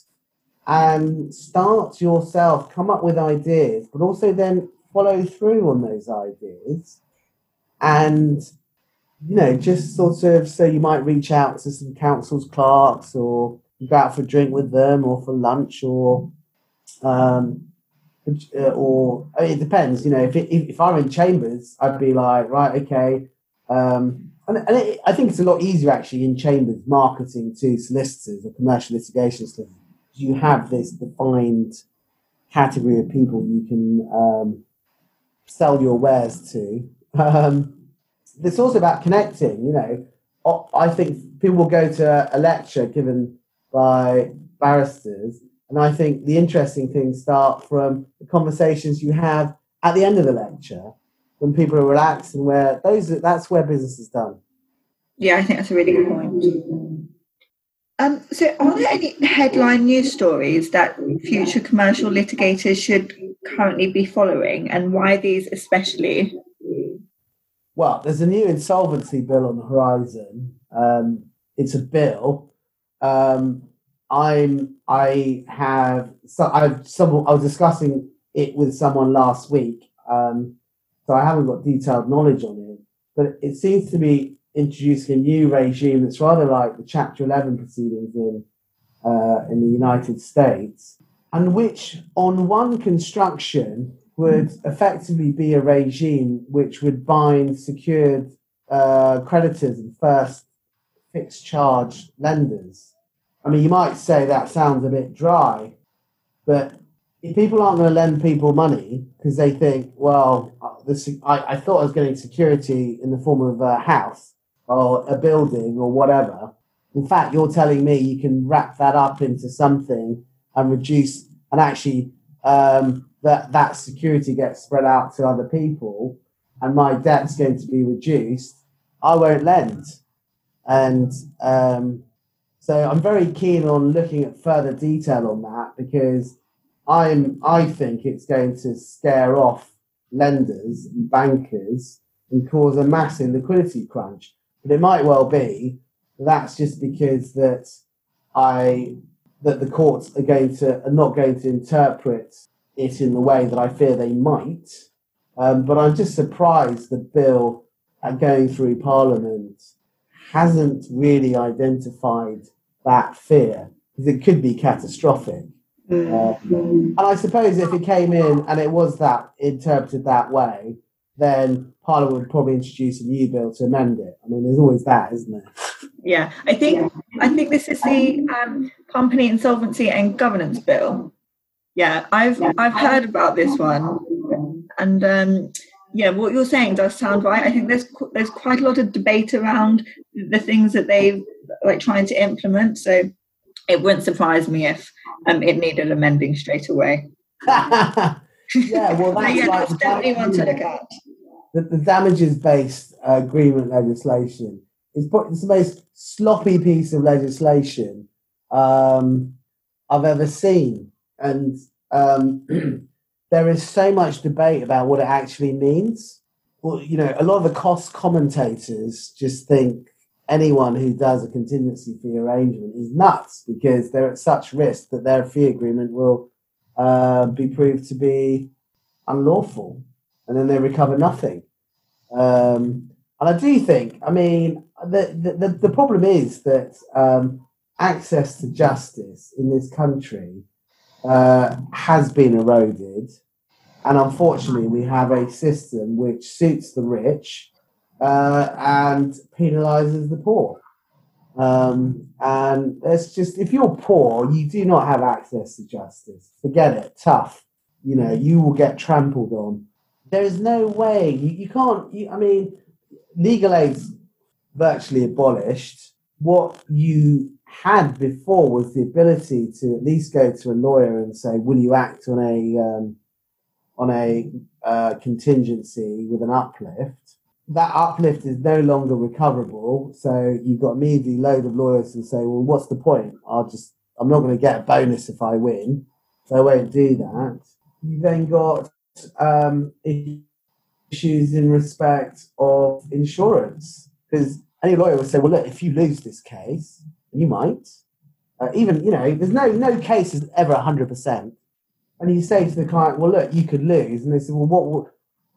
and start yourself, come up with ideas, but also then follow through on those ideas. And, you know, just sort of so you might reach out to some counsel's clerks or go out for a drink with them or for lunch or, um, uh, or I mean, it depends, you know, if, it, if, if I'm in chambers, I'd be like, right, okay. Um, and, and it, I think it's a lot easier actually in chambers marketing to solicitors or commercial litigation solicitors you have this defined category of people you can um, sell your wares to. Um, it's also about connecting. You know, I think people will go to a lecture given by barristers, and I think the interesting things start from the conversations you have at the end of the lecture when people are relaxed and where those that's where business is done. Yeah, I think that's a really good point. Um, so, are there any headline news stories that future commercial litigators should currently be following, and why these especially? Well, there's a new insolvency bill on the horizon. Um, it's a bill. Um, I'm. I have. So I've. Some. I was discussing it with someone last week. Um, so I haven't got detailed knowledge on it, but it seems to be introducing a new regime that's rather like the Chapter 11 proceedings in uh, in the United States, and which, on one construction, would effectively be a regime which would bind secured uh, creditors and first fixed charge lenders. I mean, you might say that sounds a bit dry, but if people aren't going to lend people money because they think, well, this, I, I thought I was getting security in the form of a house, or a building or whatever. In fact, you're telling me you can wrap that up into something and reduce and actually um, that that security gets spread out to other people, and my debt's going to be reduced. I won't lend. And um, so I'm very keen on looking at further detail on that because I'm I think it's going to scare off lenders and bankers and cause a massive liquidity crunch. But it might well be that's just because that I that the courts are going to are not going to interpret it in the way that I fear they might. Um, but I'm just surprised the bill uh, going through Parliament hasn't really identified that fear because it could be catastrophic. Uh, and I suppose if it came in and it was that interpreted that way, then Parliament would probably introduce a new bill to amend it. I mean, there's always that, isn't there? Yeah, I think I think this is the um, Company Insolvency and Governance Bill. Yeah, I've I've heard about this one, and um, yeah, what you're saying does sound right. I think there's there's quite a lot of debate around the things that they like trying to implement. So it wouldn't surprise me if um, it needed amending straight away. <laughs> <laughs> yeah, well, that's, yeah, like definitely one to look at. The, the damages based uh, agreement legislation is it's the most sloppy piece of legislation um, I've ever seen. And um, <clears throat> there is so much debate about what it actually means. Well, you know, a lot of the cost commentators just think anyone who does a contingency fee arrangement is nuts because they're at such risk that their fee agreement will uh, be proved to be unlawful and then they recover nothing. Um, and I do think, I mean, the, the, the problem is that um, access to justice in this country uh, has been eroded. And unfortunately, we have a system which suits the rich uh, and penalizes the poor. Um, and it's just, if you're poor, you do not have access to justice. Forget it, tough. You know, you will get trampled on. There is no way, you, you can't, you, I mean, legal aid's virtually abolished. What you had before was the ability to at least go to a lawyer and say, "Will you act on a um, on a uh, contingency with an uplift?" That uplift is no longer recoverable, so you've got immediately load of lawyers who say, "Well, what's the point? I'll just I'm not going to get a bonus if I win, so I won't do that." You then got um, issues in respect of insurance because any lawyer would say, "Well, look, if you lose this case." you might. Uh, even, you know, there's no no case is ever 100%. And you say to the client, well, look, you could lose. And they say, well, what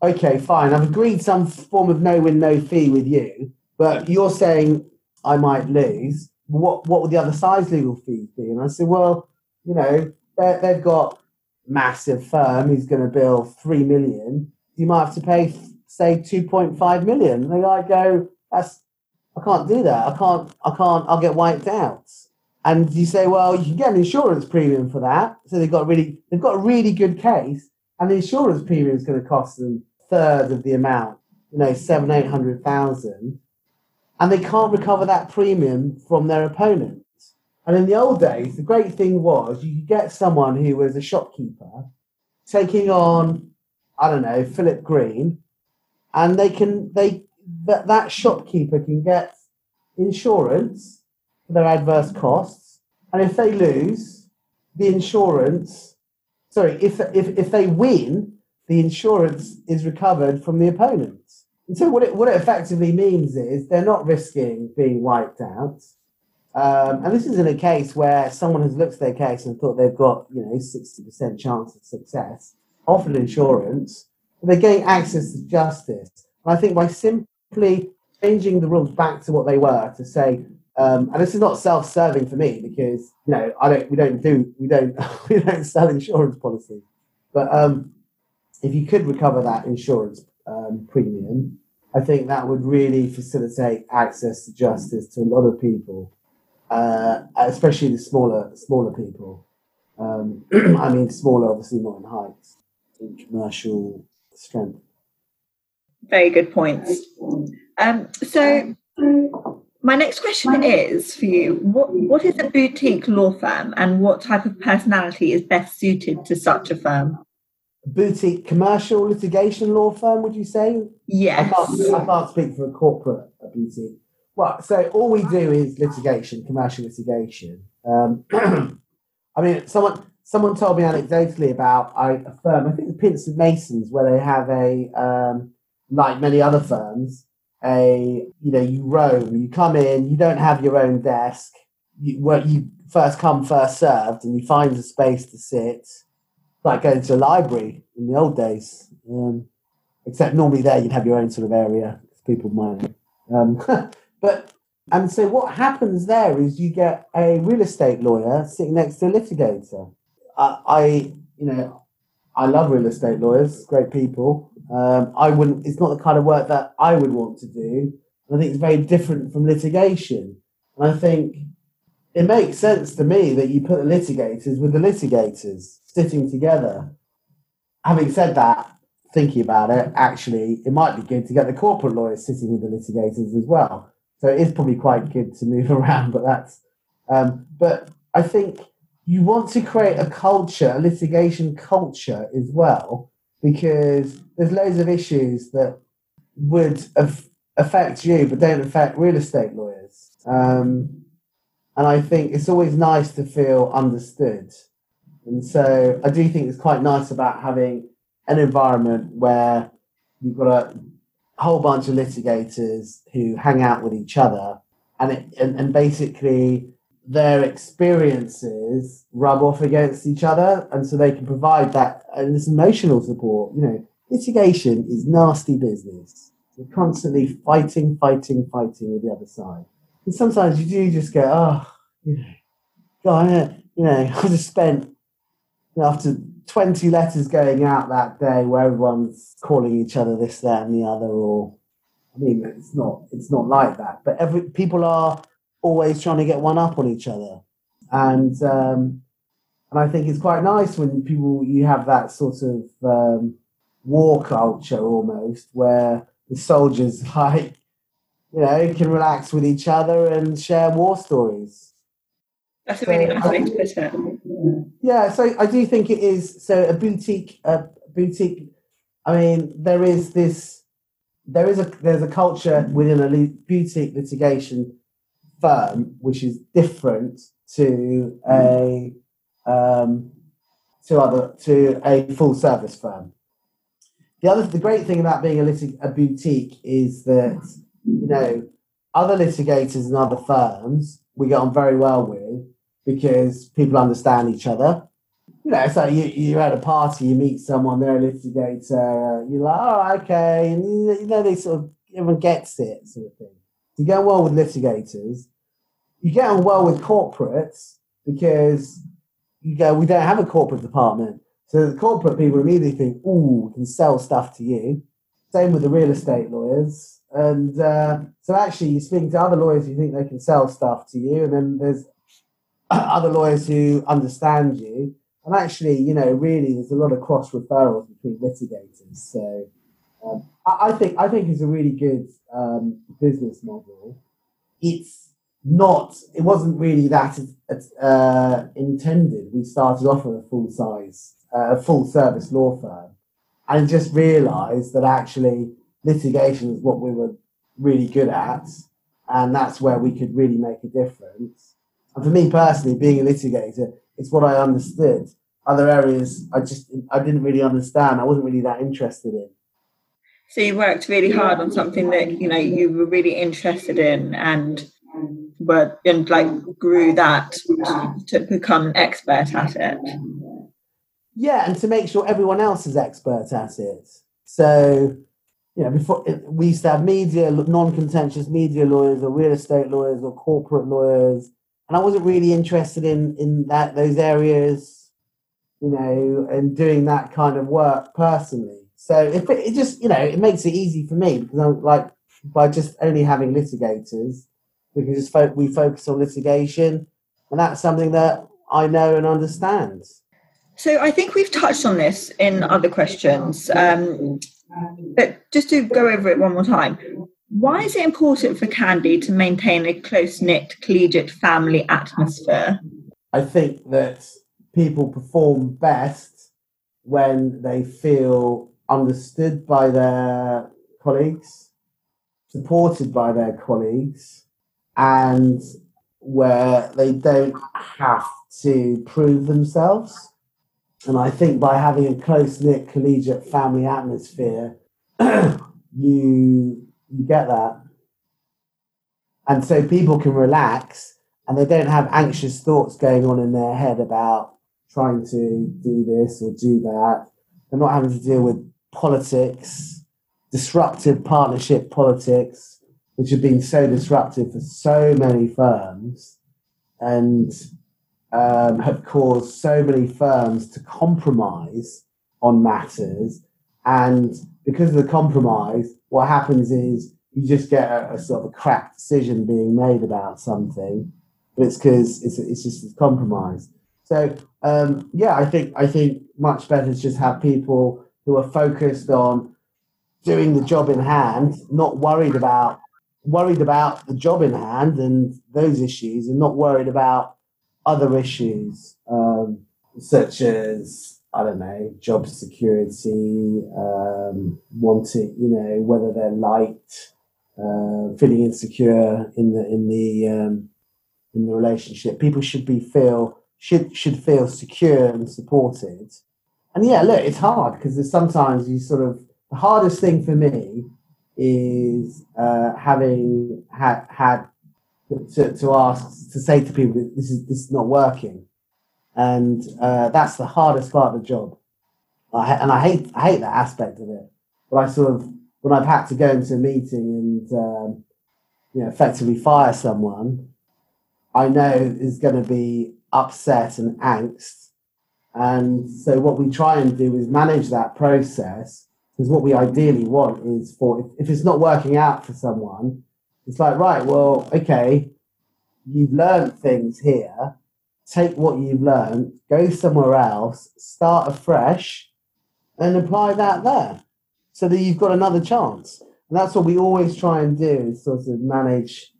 okay, fine. I've agreed some form of no win, no fee with you, but you're saying I might lose. What, what would the other side's legal fees be? And I said, well, you know, they've got massive firm who's going to bill 3 million. You might have to pay, say, 2.5 million. And they like go, that's I can't do that. I can't. I can't. I'll get wiped out. And you say, well, you can get an insurance premium for that. So they've got really, they've got a really good case, and the insurance premium is going to cost them third of the amount. You know, seven, eight hundred thousand, and they can't recover that premium from their opponent. And in the old days, the great thing was you could get someone who was a shopkeeper taking on, I don't know, Philip Green, and they can they that that shopkeeper can get insurance for their adverse costs, and if they lose, the insurance, sorry, if if if they win, the insurance is recovered from the opponent. And so what it what it effectively means is they're not risking being wiped out. Um, and this is in a case where someone has looked at their case and thought they've got, you know, 60% chance of success, offered insurance, they're getting access to justice. And I think by simply changing the rules back to what they were to say, um, and this is not self-serving for me because you know I don't, we don't do, we don't, <laughs> we don't sell insurance policies. But um, if you could recover that insurance um, premium, I think that would really facilitate access to justice to a lot of people, uh, especially the smaller, smaller people. Um, <clears throat> I mean, smaller, obviously not in height, in commercial strength. Very good points. Um, so, my next question is for you: what what is a boutique law firm, and what type of personality is best suited to such a firm? Boutique commercial litigation law firm, would you say? Yes. I can't, I can't speak for a corporate boutique. Well, so all we do is litigation, commercial litigation. Um, <clears throat> I mean, someone someone told me anecdotally about a firm, I think the Pinsent Masons, where they have a um, like many other firms, a you know you roam, you come in, you don't have your own desk, you well, you first come first served, and you find a space to sit, like going to a library in the old days. Um, except normally there you'd have your own sort of area, people might. Um, <laughs> but and so what happens there is you get a real estate lawyer sitting next to a litigator. I, I you know, I love real estate lawyers, great people. Um, I wouldn't. It's not the kind of work that I would want to do. I think it's very different from litigation. And I think it makes sense to me that you put the litigators with the litigators sitting together. Having said that, thinking about it, actually, it might be good to get the corporate lawyers sitting with the litigators as well. So it is probably quite good to move <laughs> around, but that's. Um, but I think you want to create a culture, a litigation culture as well, because there's loads of issues that would af- affect you but don't affect real estate lawyers. Um, and I think it's always nice to feel understood. And so I do think it's quite nice about having an environment where you've got a whole bunch of litigators who hang out with each other. And it, and, and basically their experiences rub off against each other. And so they can provide that and this emotional support you know litigation is nasty business. You're constantly fighting fighting fighting with the other side and sometimes you do just go oh you know god you know <laughs> i just spent you know, after 20 letters going out that day where everyone's calling each other this that and the other or i mean it's not it's not like that but every people are always trying to get one up on each other. And um, and I think it's quite nice when people you have that sort of um, war culture almost where the soldiers <laughs> like you know can relax with each other and share war stories. That's a really so, nice way to put it. Yeah, so I do think it is. So a boutique, a boutique. I mean, there is this. There is a there's a culture within a boutique litigation firm which is different to a um, to other to a full service firm. The other the great thing about being a, litig- a boutique is that you know other litigators and other firms we get on very well with because people understand each other. You know, so you, you're at a party, you meet someone, they're a litigator, you're like, oh, okay. And you know, they sort of, everyone gets it, sort of thing. You get on well with litigators, you get on well with corporates because you go, we don't have a corporate department. So the corporate people immediately think, ooh, we can sell stuff to you. Same with the real estate lawyers. And uh, so actually, you speak to other lawyers who think they can sell stuff to you, and then there's <clears throat> other lawyers who understand you. And actually, you know, really, there's a lot of cross referrals between litigators. So um, I, I, think I think it's a really good um, business model. It's not it wasn't really that uh, intended. We started off with a full size, uh, a full service law firm, and just realised that actually litigation is what we were really good at, and that's where we could really make a difference. And for me personally, being a litigator, it's what I understood. Other areas, I just I didn't really understand. I wasn't really that interested in. So you worked really hard on something that you know you were really interested in, and but and like grew that to become an expert at it. Yeah, and to make sure everyone else is expert at it. So, you know, before we used to have media, non-contentious media lawyers, or real estate lawyers, or corporate lawyers, and I wasn't really interested in in that those areas, you know, and doing that kind of work personally. So it, it just, you know, it makes it easy for me because I'm like by just only having litigators we can just fo- we focus on litigation, and that's something that I know and understand. So I think we've touched on this in other questions, um, but just to go over it one more time. Why is it important for CANDEY to maintain a close knit collegiate family atmosphere? I think that people perform best when they feel understood by their colleagues, supported by their colleagues, and where they don't have to prove themselves. And I think by having a close knit collegiate family atmosphere, <clears throat> you you get that. And so people can relax and they don't have anxious thoughts going on in their head about trying to do this or do that. They're not having to deal with politics, disruptive partnership politics, which have been so disruptive for so many firms and um, have caused so many firms to compromise on matters. And because of the compromise, what happens is you just get a, a sort of a crap decision being made about something, but it's because it's, it's just a compromise. So um, yeah, I think I think much better to just have people who are focused on doing the job in hand, not worried about worried about the job in hand and those issues, and not worried about other issues um, such as I don't know job security, um, wanting you know whether they're liked, uh, feeling insecure in the in the um, in the relationship. People should be feel should should feel secure and supported. And yeah, look, it's hard because sometimes you sort of the hardest thing for me is uh, having had had to, to ask to say to people this is this is not working, and uh, that's the hardest part of the job. I, and I hate I hate that aspect of it. But I sort of when I've had to go into a meeting and um, you know effectively fire someone, I know is going to be upset and angst. And so what we try and do is manage that process because what we ideally want is for if, if it's not working out for someone, it's like, right, well, okay, you've learned things here. Take what you've learned, go somewhere else, start afresh, and apply that there so that you've got another chance. And that's what we always try and do is sort of manage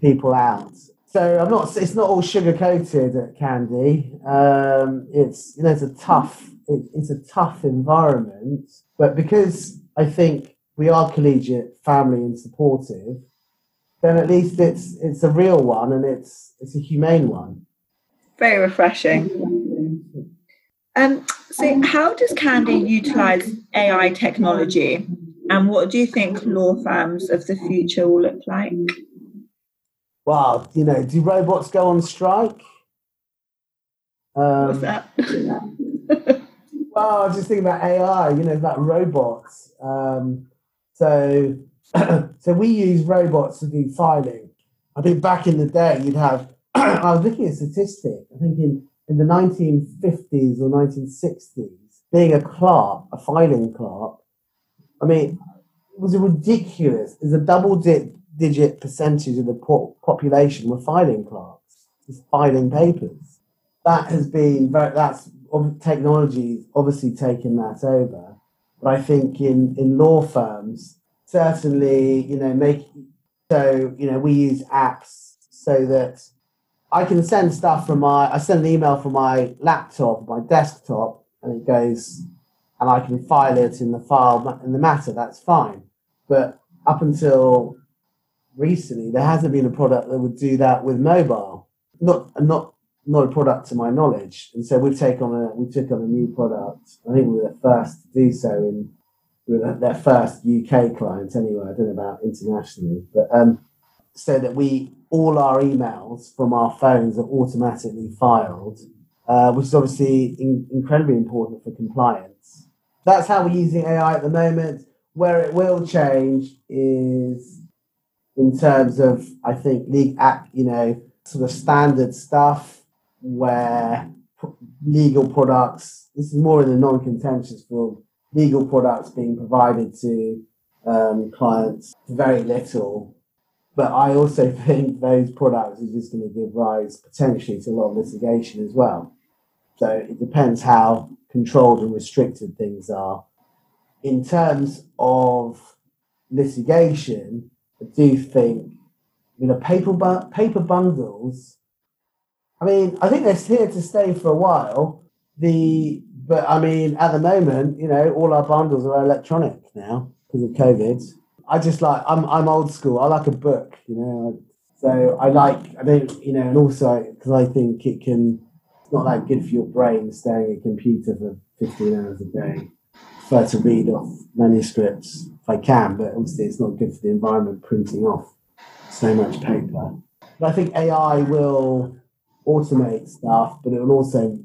people out so I'm not. It's not all sugar coated at CANDEY. Um, it's you know it's a tough. It, it's a tough environment, but because I think we are collegiate, family, and supportive, then at least it's it's a real one and it's it's a humane one. Very refreshing. Um, so, how does CANDEY utilize AI technology, and what do you think law firms of the future will look like? well, you know, do robots go on strike? Um, What's that? <laughs> well, I was just thinking about AI, you know, about robots. Um, so, <coughs> so we use robots to do filing. I think back in the day, you'd have, <coughs> I was looking at a statistic, I think in, in the 1950s or 1960s, being a clerk, a filing clerk, I mean, it was ridiculous, it's a double digit percentage of the po- population were filing clerks, just filing papers. That has been that's technology obviously taken that over. But I think in, in law firms, certainly, you know, make so, you know, we use apps so that I can send stuff from my, I send an email from my laptop, my desktop, and it goes, and I can file it in the file in the matter. That's fine. But up until recently, there hasn't been a product that would do that with mobile. Not not not a product to my knowledge. And so we've taken on a we took on a new product. I think we were the first to do so in we their first UK client anyway. I don't know about internationally, but um, so that we all our emails from our phones are automatically filed, uh, which is obviously in, incredibly important for compliance. That's how we're using AI at the moment. Where it will change is in terms of I think legal tech, you know, sort of standard stuff where legal products. This is more in the non-contentious field. Legal products being provided to um, clients very little, but I also <laughs> think those products are just going to give rise potentially to a lot of litigation as well. So it depends how controlled and restricted things are. In terms of litigation, I do think, you know, paper bu- paper bundles. I mean, I think they're here to stay for a while. The but I mean, at the moment, you know, all our bundles are electronic now because of COVID. I just like I'm I'm old school. I like a book, you know. So I like I don't you know, and also because I think it can. It's not that good for your brain staring at a computer for 15 hours a day. Prefer to read off manuscripts if I can, but obviously it's not good for the environment printing off so much paper. But I think AI will automate stuff, but it will also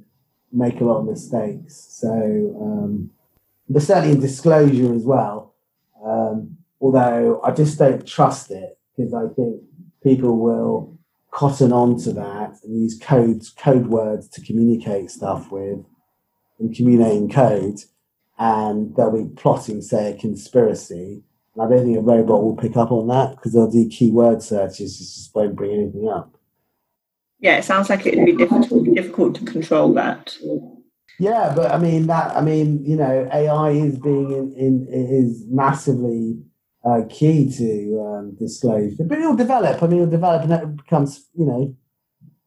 make a lot of mistakes. So, um, but certainly in disclosure as well. Um, although I just don't trust it because I think people will cotton on to that and use codes, code words to communicate stuff with and communicating code, and they'll be plotting, say, a conspiracy. And I don't think a robot will pick up on that because they'll do keyword searches, just won't bring anything up yeah, it sounds like it would be difficult difficult to control that. Yeah, but I mean that. I mean, you know, AI is being in, in is massively uh, key to um, disclosure, but it'll develop. I mean, it'll develop, and it becomes, you know,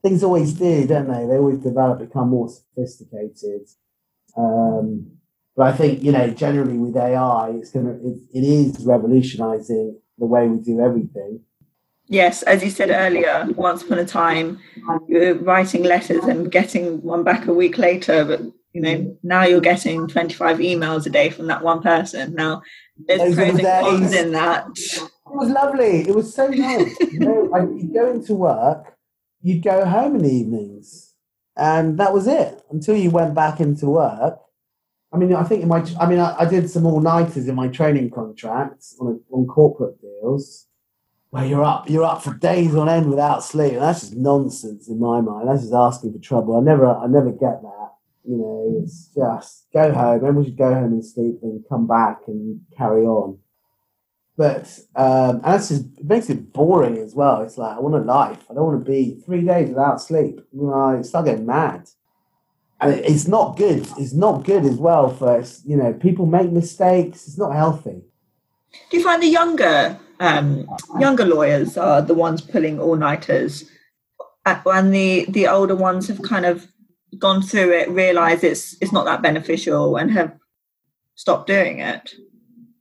things always do, don't they? They always develop, become more sophisticated. Um, but I think you know, generally with AI, it's gonna it, it is revolutionising the way we do everything. Yes, as you said earlier, once upon a time, you were writing letters and getting one back a week later, but you know now you're getting 25 emails a day from that one person. Now there's Those pros and cons in that. It was lovely. It was so nice. you know, <laughs> I, you'd go into work, you'd go home in the evenings, and that was it until you went back into work. I mean, I think in my, I mean, I, I did some all nighters in my training contracts on a, on corporate deals where you're up, you're up for days on end without sleep. And that's just nonsense in my mind. That's just asking for trouble. I never, I never get that. You know, it's just go home. Everyone should go home and sleep, and come back and carry on. But um, and that's just it makes it boring as well. It's like I want a life. I don't want to be three days without sleep. You know, I start getting mad. And it's not good. It's not good as well for you know people make mistakes. It's not healthy. Do you find the younger um, younger lawyers are the ones pulling all nighters, and the the older ones have kind of gone through it, realised it's it's not that beneficial, and have stopped doing it.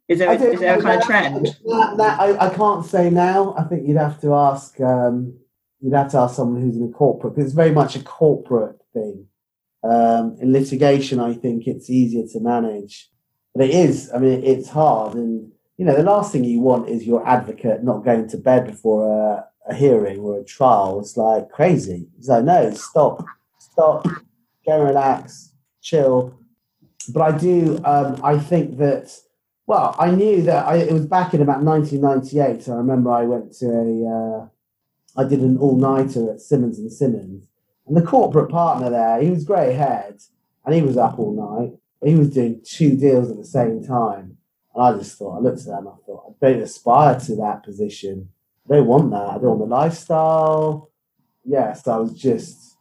Is there, is there a kind that, of trend? That, that, I, I can't say now. I think you'd have to ask. Um, you'd have to ask someone who's in a corporate because it's very much a corporate thing. Um, in litigation, I think it's easier to manage, but it is. I mean, it's hard, and you know, the last thing you want is your advocate not going to bed before a, a hearing or a trial. It's like crazy. It's like, no, stop, stop, go relax, chill. But I do, um, I think that, well, I knew that I, it was back in about 1998. I remember I went to a, uh, I did an all nighter at Simmons and Simmons. And the corporate partner there, he was grey haired and he was up all night. He was doing two deals at the same time I just thought, I looked at that and I thought, I don't aspire to that position. I don't want that. I don't want the lifestyle. Yes, yeah, so I was just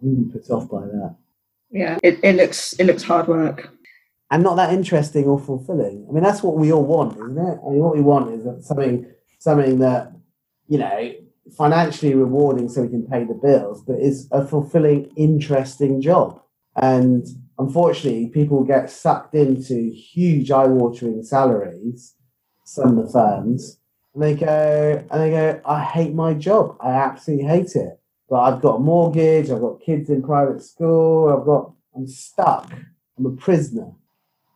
really put off by that. Yeah, it, it looks it looks hard work. And not that interesting or fulfilling. I mean, that's what we all want, isn't it? I mean, what we want is something something that, you know, financially rewarding so we can pay the bills, but is a fulfilling, interesting job. And unfortunately, people get sucked into huge eye-watering salaries. Some of the firms, and they go and they go, "I hate my job. I absolutely hate it. But I've got a mortgage. I've got kids in private school. I've got. I'm stuck. I'm a prisoner."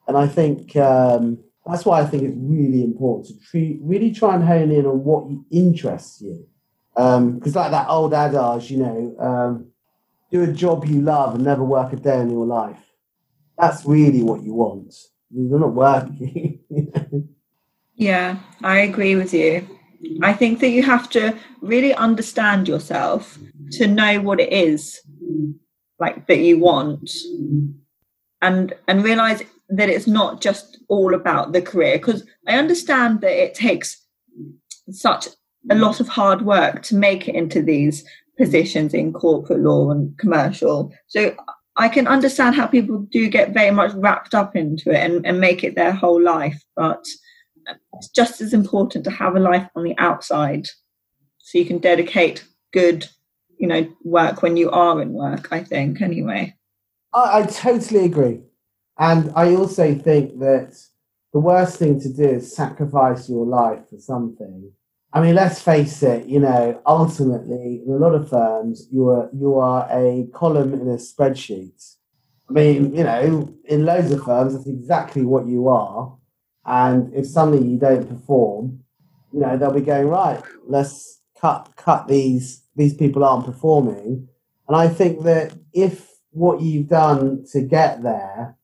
And I think um, that's why I think it's really important to treat, really try and hone in on what interests you. Because, um, like that old adage, you know, um, do a job you love and never work a day in your life. That's really what you want. You're not working. <laughs> yeah, I agree with you. I think that you have to really understand yourself to know what it is like that you want and and realize that it's not just all about the career because I understand that it takes such a lot of hard work to make it into these positions in corporate law and commercial. So I can understand how people do get very much wrapped up into it and, and make it their whole life, but it's just as important to have a life on the outside so you can dedicate good, you know, work when you are in work, I think, anyway. I, I totally agree. And I also think that the worst thing to do is sacrifice your life for something. I mean, let's face it, you know, ultimately, in a lot of firms, you are, you are a column in a spreadsheet. I mean, you know, in loads of firms, that's exactly what you are. And if suddenly you don't perform, you know, they'll be going, right, let's cut cut these these people aren't performing. And I think that if what you've done to get there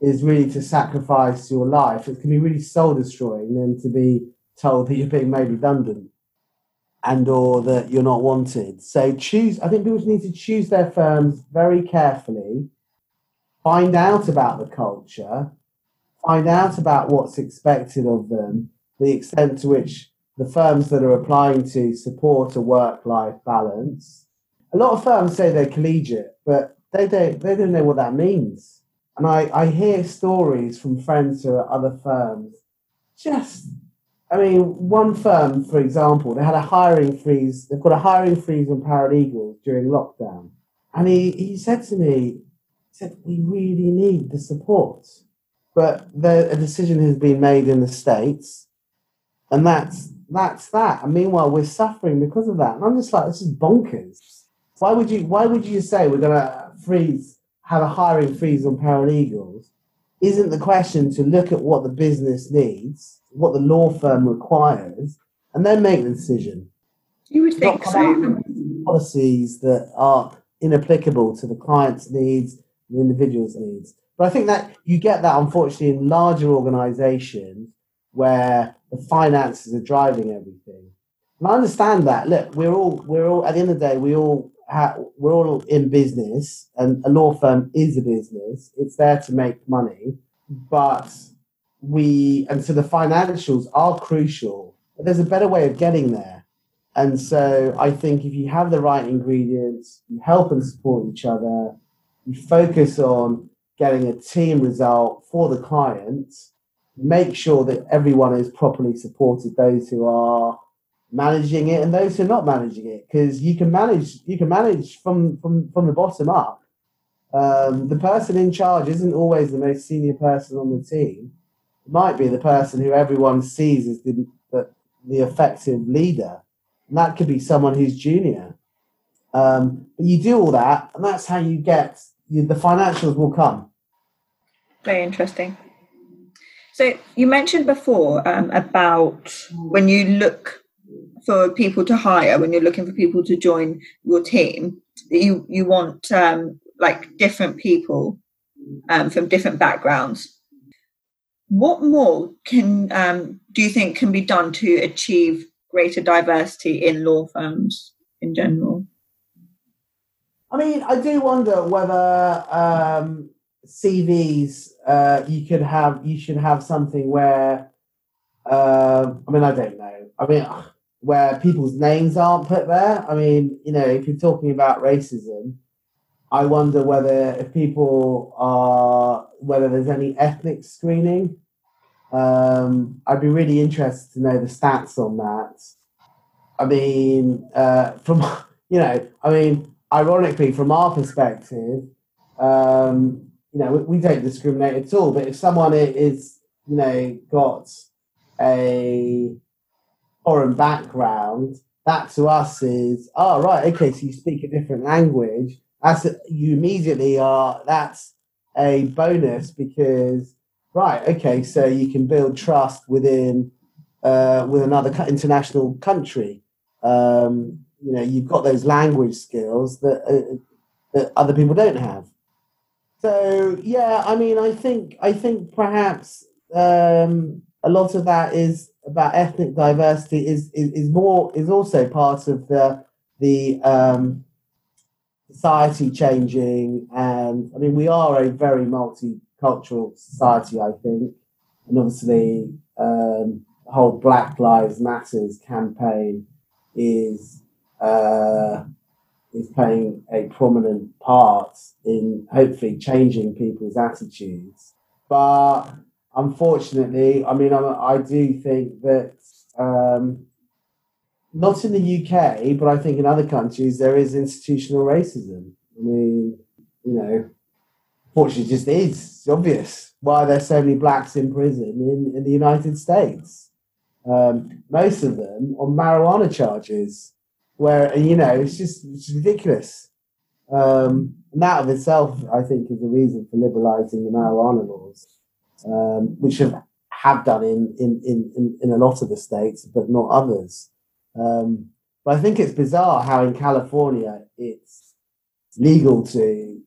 is really to sacrifice your life, it can be really soul destroying than to be told that you're being made redundant and or that you're not wanted. So choose I think people need to choose their firms very carefully, find out about the culture, find out about what's expected of them, the extent to which the firms that are applying to support a work-life balance. A lot of firms say they're collegiate, but they don't they don't know what that means. And I, I hear stories from friends who are at other firms. Just I mean, one firm, for example, they had a hiring freeze. They've got a hiring freeze on paralegals during lockdown. And he, he said to me, he said, we really need the support. But the, a decision has been made in the States, and that's that's that. And meanwhile, we're suffering because of that. And I'm just like, this is bonkers. Why would you why would you say we're gonna freeze have a hiring freeze on paralegals? Isn't the question to look at what the business needs, what the law firm requires, and then make the decision? You would think so. Policies that are inapplicable to the client's needs, the individual's needs. But I think that you get that unfortunately in larger organizations where the finances are driving everything. And I understand that. Look, we're all we're all at the end of the day, we all ha- we're all in business, and a law firm is a business. It's there to make money, but we and so the financials are crucial. But there's a better way of getting there. And so I think if you have the right ingredients, you help and support each other, you focus on getting a team result for the client, make sure that everyone is properly supported, those who are managing it and those who are not managing it, because you can manage you can manage from from from the bottom up. Um, the person in charge isn't always the most senior person on the team. It might be the person who everyone sees as the the, the effective leader, and that could be someone who's junior. Um, but you do all that, and that's how you get the financials will come. Very interesting. So you mentioned before um, about when you look for people to hire, when you're looking for people to join your team, you you want um, like different people um, from different backgrounds. What more can um, do you think can be done to achieve greater diversity in law firms in general? I mean, I do wonder whether um, CVs uh, you could have you should have something where uh, I mean I don't know. I mean where people's names aren't put there. I mean, you know, if you're talking about racism, I wonder whether if people are whether there's any ethnic screening. Um, I'd be really interested to know the stats on that. I mean, uh, from <laughs> you know, I mean, ironically, from our perspective, um, you know, we, we, don't discriminate at all. But if someone is, you know, got a foreign background, that to us is, oh right, okay, so you speak a different language. That's a, you immediately are. That's a bonus because right, okay, so you can build trust within uh, with another international country. Um, you know, you've got those language skills that uh, that other people don't have. So yeah, I mean, I think I think perhaps um, a lot of that is about ethnic diversity is, is, is more is also part of the the um, society changing and I mean we are a very multicultural society I think. And obviously um, the whole Black Lives Matters campaign is uh, is playing a prominent part in hopefully changing people's attitudes. But unfortunately, I mean, I, I do think that um, not in the UK, but I think in other countries there is institutional racism. I mean, you know, Fortunately, it just is. It's obvious why there's so many blacks in prison in, in the United States. Um, most of them on marijuana charges, where you know it's just it's ridiculous. Um, and that of itself, I think, is a reason for liberalising the marijuana laws, um, which have have done in, in, in, in a lot of the states, but not others. Um, but I think it's bizarre how in California it's legal to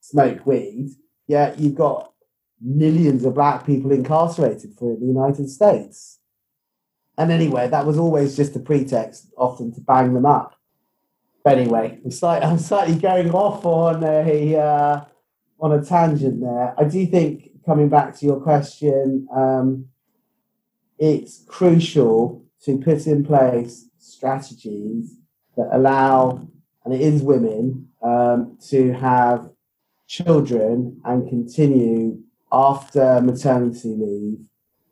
smoke weed, yet you've got millions of black people incarcerated for it in the United States. And anyway, that was always just a pretext, often to bang them up. But anyway, I'm slightly, I'm slightly going off on a uh, on a tangent there. I do think, coming back to your question, um, it's crucial to put in place strategies that allow, and it is women, um, to have children and continue after maternity leave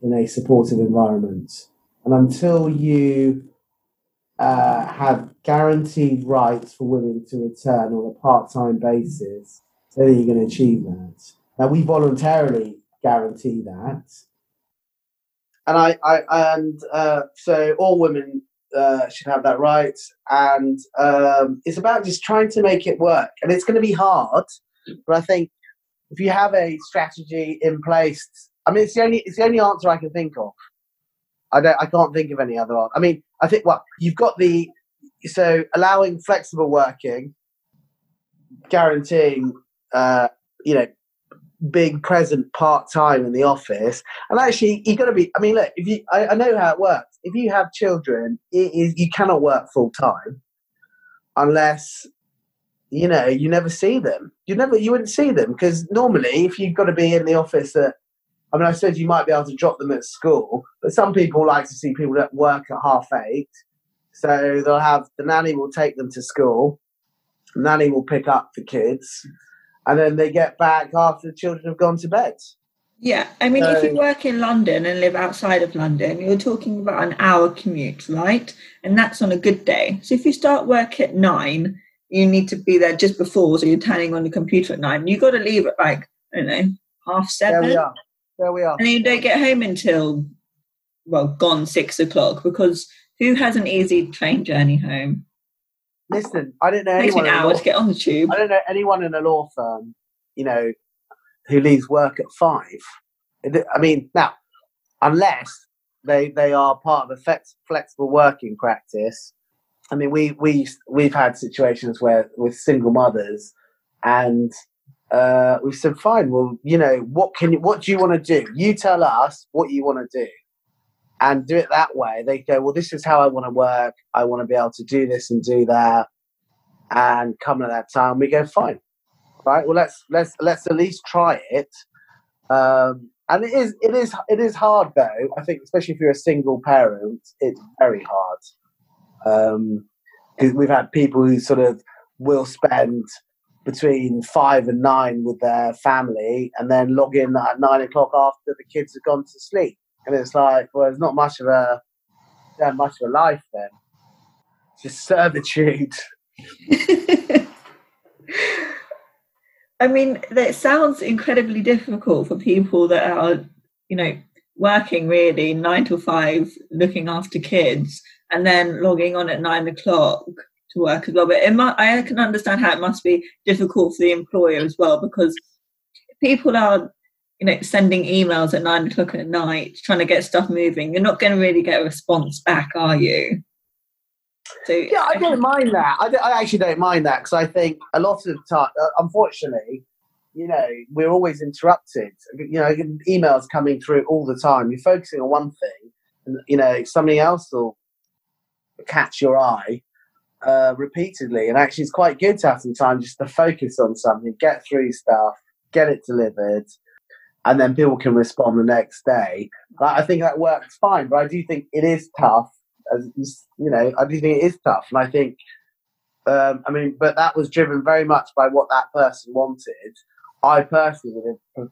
in a supportive environment. And until you uh, have guaranteed rights for women to return on a part time basis, then you're going to achieve that. Now, we voluntarily guarantee that. And I, I and uh, so all women uh, should have that right. And um, it's about just trying to make it work. And it's going to be hard, but I think if you have a strategy in place, I mean, it's the only it's the only answer I can think of. I don't I can't think of any other. I mean, I think well, you've got the so allowing flexible working, guaranteeing uh, you know being present part time in the office, and actually you've got to be. I mean, look, if you I, I know how it works. If you have children, it is you cannot work full time unless you know you never see them. You never you wouldn't see them because normally if you've got to be in the office at I mean, I said you might be able to drop them at school, but some people like to see people that work at half eight. So they'll have the nanny will take them to school, nanny will pick up the kids, and then they get back after the children have gone to bed. Yeah, I mean, so, if you work in London and live outside of London, you're talking about an hour commute, right? And that's on a good day. So if you start work at nine, you need to be there just before, so you're turning on the computer at nine. You've got to leave at like, I don't know, half seven. There we are. There we are. And you don't get home until, well, gone six o'clock because who has an easy train journey home? Listen, I don't know anyone. an hour to get on the tube. I don't know anyone in a law firm, you know, who leaves work at five. I mean, now, unless they they are part of a flex, flexible working practice. I mean, we we we've had situations where with single mothers, and uh, we said, fine. Well, you know, what can you, what do you want to do? You tell us what you want to do, and do it that way. They go, well, this is how I want to work. I want to be able to do this and do that, and come at that time. We go, fine, right? Well, let's let's let's at least try it. Um, and it is it is it is hard though. I think, especially if you're a single parent, it's very hard. Um, because we've had people who sort of will spend between five and nine with their family and then log in at nine o'clock after the kids have gone to sleep. And it's like, well, it's not much of a yeah, much of a life then. It's just servitude. <laughs> <laughs> I mean, that sounds incredibly difficult for people that are, you know, working really nine to five, looking after kids, and then logging on at nine o'clock to work as well. But I can understand how it must be difficult for the employer as well because people are, you know, sending emails at nine o'clock at night trying to get stuff moving. You're not going to really get a response back, are you? So yeah, I don't mind that. I, I actually don't mind that because I think a lot of time, uh, unfortunately, you know, we're always interrupted. You know, emails coming through all the time. You're focusing on one thing, and you know, something else will catch your eye, uh, repeatedly. And actually, it's quite good to have some time just to focus on something, get through stuff, get it delivered, and then people can respond the next day. I think that works fine, but I do think it is tough. As you know, I do think it is tough, and I think, um, I mean, but that was driven very much by what that person wanted. I personally would have,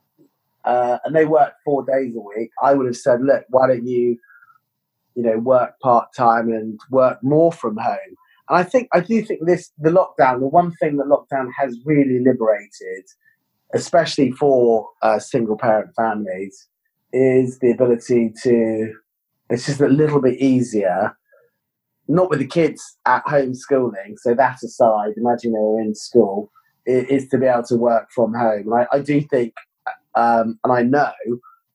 uh, and they work four days a week. I would have said, look, why don't you, you know, work part time and work more from home? And I think I do think this the lockdown, the one thing that lockdown has really liberated especially for uh, single parent families, is the ability to. It's just a little bit easier, not with the kids at home schooling. So that aside, imagine they were in school, is, to be able to work from home. And I, I do think, um, and I know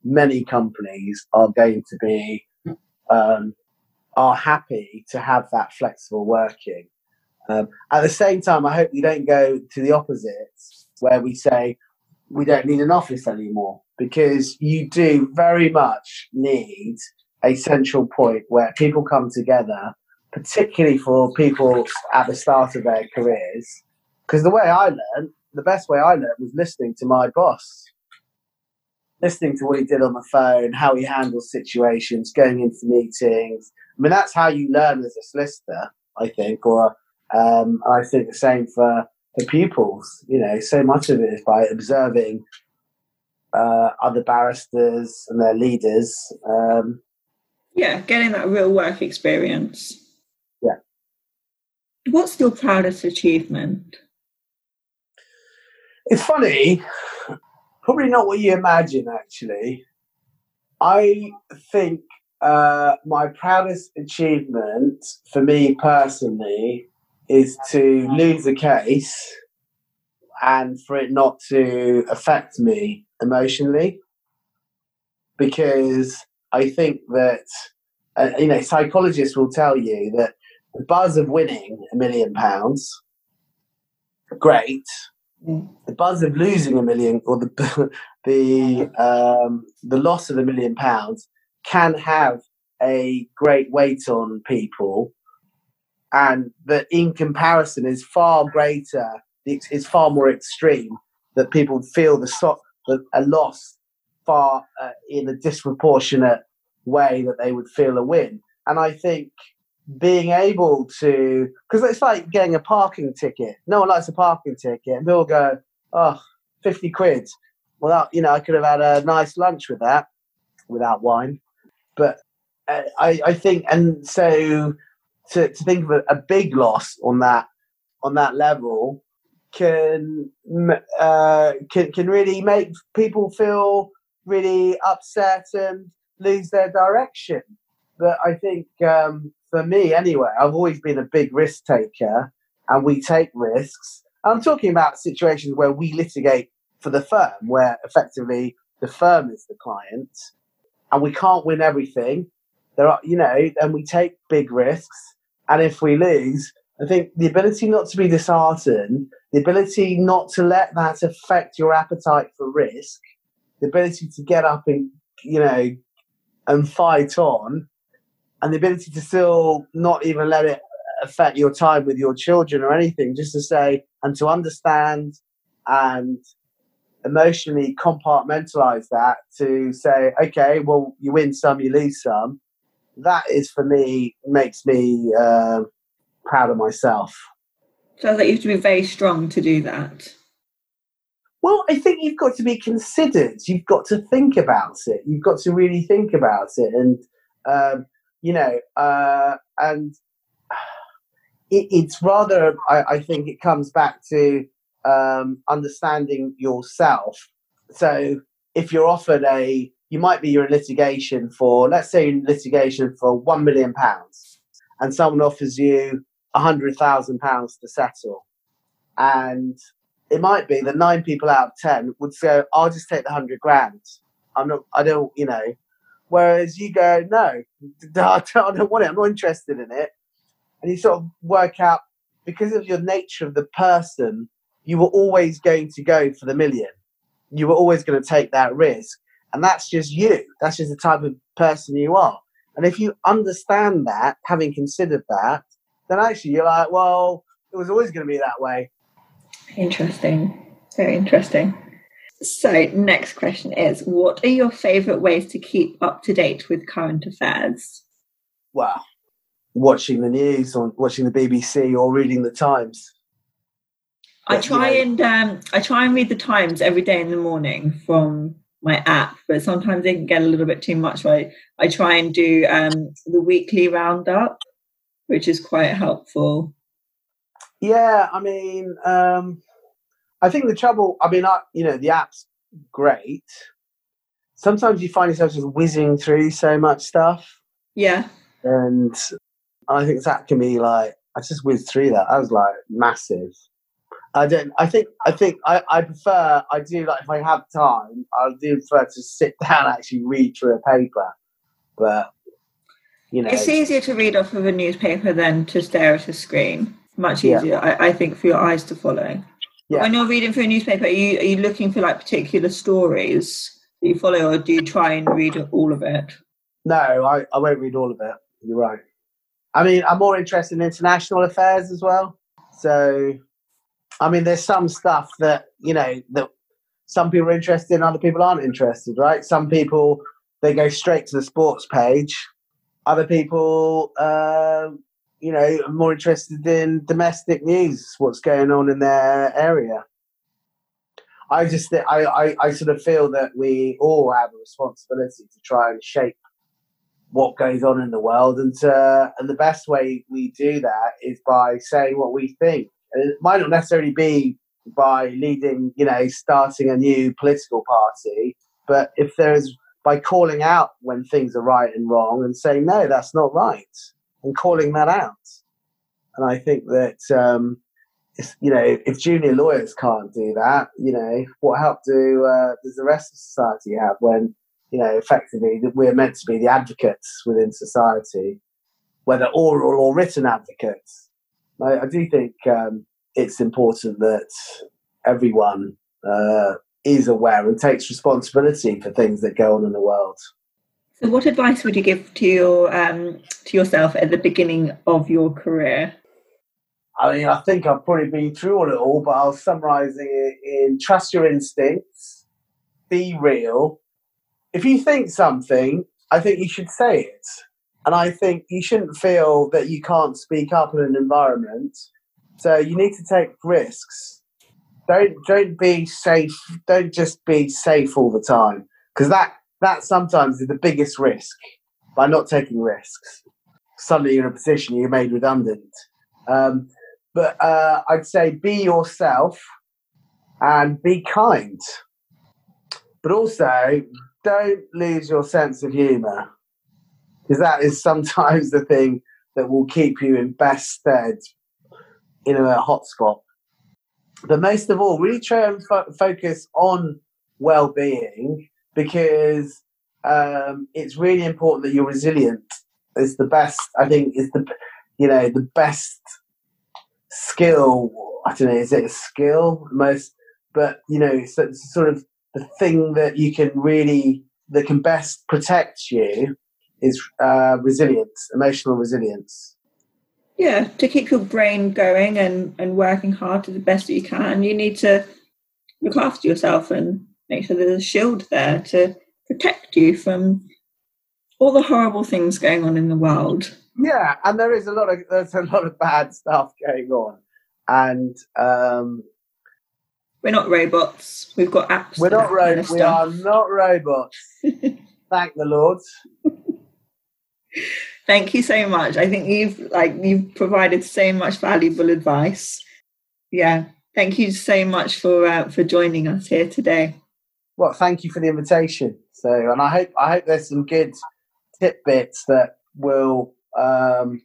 many companies are going to be um, are happy to have that flexible working. Um, at the same time, I hope we don't go to the opposite, where we say we don't need an office anymore, because you do very much need a central point where people come together, particularly for people at the start of their careers. Because the way I learned, the best way I learned was listening to my boss listening to what he did on the phone, how he handles situations, going into meetings. I mean, that's how you learn as a solicitor, I think, or um, I think the same for, for pupils. You know, so much of it is by observing uh, other barristers and their leaders. Um, yeah, getting that real work experience. Yeah. What's your proudest achievement? It's funny probably not what you imagine, actually. I think uh, my proudest achievement for me personally is to lose a case and for it not to affect me emotionally. Because I think that, uh, you know, psychologists will tell you that the buzz of winning a million pounds, great, the buzz of losing a million or the <laughs> the um, the loss of a million pounds can have a great weight on people, and that in comparison is far greater, is far more extreme. That people feel the so- a loss far uh, in a disproportionate way that they would feel a win, and I think being able to because it's like getting a parking ticket. No one likes a parking ticket, and people go, "Oh, 50 quid." Well, that, you know, I could have had a nice lunch with that without wine. But uh, I, I think, and so to, to think of a, a, big loss on that on that level can uh, can can really make people feel really upset and lose their direction. But I think um, for me anyway, I've always been a big risk taker and we take risks. I'm talking about situations where we litigate for the firm, where effectively the firm is the client and we can't win everything. There are, you know, and we take big risks. And if we lose, I think the ability not to be disheartened, the ability not to let that affect your appetite for risk, the ability to get up and, you know, and fight on and the ability to still not even let it affect your time with your children or anything, just to say and to understand and emotionally compartmentalize that to say, okay, well, you win some, you lose some. That is for me makes me uh, proud of myself. Sounds like you have to be very strong to do that. Well, I think you've got to be considered. You've got to think about it. You've got to really think about it, and um, you know, uh, and <sighs> it, it's rather, I, I, think it comes back to um, understanding yourself. So if you're offered a, you might be you're in litigation for, let's say in litigation for one million pounds, and someone offers you a hundred thousand pounds to settle, and it might be that nine people out of ten would say, "I'll just take the hundred grand." I'm not, I don't, you know, Whereas you go, no, <laughs> I don't want it. I'm not interested in it. And you sort of work out because of your nature of the person, you were always going to go for the million. You were always going to take that risk. And that's just you. That's just the type of person you are. And if you understand that, having considered that, then actually you're like, well, it was always going to be that way. Interesting. Very interesting. So, next question is What are your favourite ways to keep up to date with current affairs? Well, watching the news or watching the BBC or reading the Times. I try and um, I try and read the Times every day in the morning from my app, but sometimes it can get a little bit too much. I I try and do um, the weekly roundup, which is quite helpful. Yeah, I mean, um, I think the trouble, I mean, I, you know, the app's great. Sometimes you find yourself just whizzing through so much stuff. Yeah. And I think that can be like, I just whizzed through that. I was like massive. I don't, I think, I think I, I prefer, I do like, if I have time, I do prefer to sit <laughs> down and actually read through a paper. But, you know. It's easier to read off of a newspaper than to stare at a screen. Much Yeah. easier, I, I think, for your eyes to follow. Yeah. When you're reading through a newspaper, are you, are you looking for like particular stories that you follow, or do you try and read all of it? No, I, I won't read all of it. You're right. I mean, I'm more interested in international affairs as well. So, I mean, there's some stuff that, you know, that some people are interested in, other people aren't interested, right? Some people, they go straight to the sports page. Other people, um, you know, are more interested in domestic news, what's going on in their area. I just, I, I, I sort of feel that we all have a responsibility to try and shape what goes on in the world, and to, and the best way we do that is by saying what we think. It might not necessarily be by leading, you know, starting a new political party, but if there's by calling out when things are right and wrong and saying no, that's not right, and calling that out. And I think that um, you know, if junior lawyers can't do that, you know, what help do uh, does the rest of society have when you know, effectively, we're meant to be the advocates within society, whether oral or written advocates. I, I do think um, it's important that everyone uh, is aware and takes responsibility for things that go on in the world. So, what advice would you give to your um, to yourself at the beginning of your career? I mean, I think I've probably been through all it all, but I'll summarise it in trust your instincts, be real. If you think something, I think you should say it. And I think you shouldn't feel that you can't speak up in an environment. So you need to take risks. Don't don't be safe. Don't just be safe all the time because that that sometimes is the biggest risk by not taking risks. Suddenly you're in a position you're made redundant. Um, but uh, I'd say be yourself and be kind. But also, don't lose your sense of humour because that is sometimes the thing that will keep you in best stead in a hotspot. But most of all, really try and fo- focus on well-being because um, it's really important that you're resilient. It's the best. I think is the you know the best skill. I don't know. Is it a skill? Most, but you know, so sort of the thing that you can really that can best protect you is uh, resilience, emotional resilience. Yeah, to keep your brain going and, and working hard to the best that you can, you need to look after yourself and make sure there's a shield there to protect you from all the horrible things going on in the world. Yeah, and there is a lot of there's a lot of bad stuff going on, and um, We're not robots. We've got apps. we're not that kind ro- of we are not robots. <laughs> Thank the Lord. Thank you so much. I think you've like you've provided so much valuable advice. Yeah, thank you so much for uh, for joining us here today. Well, thank you for the invitation. So, and I hope I hope there's some good tidbits that will um,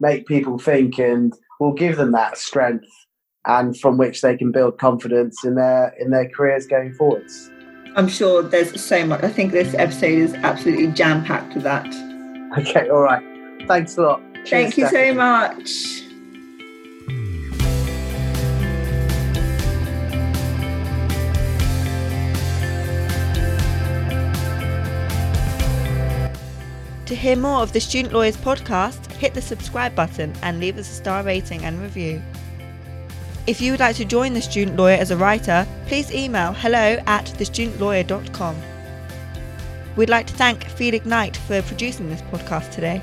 make people think and will give them that strength, and from which they can build confidence in their in their careers going forwards. I'm sure there's so much. I think this episode is absolutely jam packed with that. <laughs> Okay, all right. Thanks a lot. Cheers, Thank you so much. To hear more of the Student Lawyers podcast, hit the subscribe button and leave us a star rating and review. If you would like to join the Student Lawyer as a writer, please email hello at thestudentlawyer.com. We'd like to thank Feed Ignite for producing this podcast today.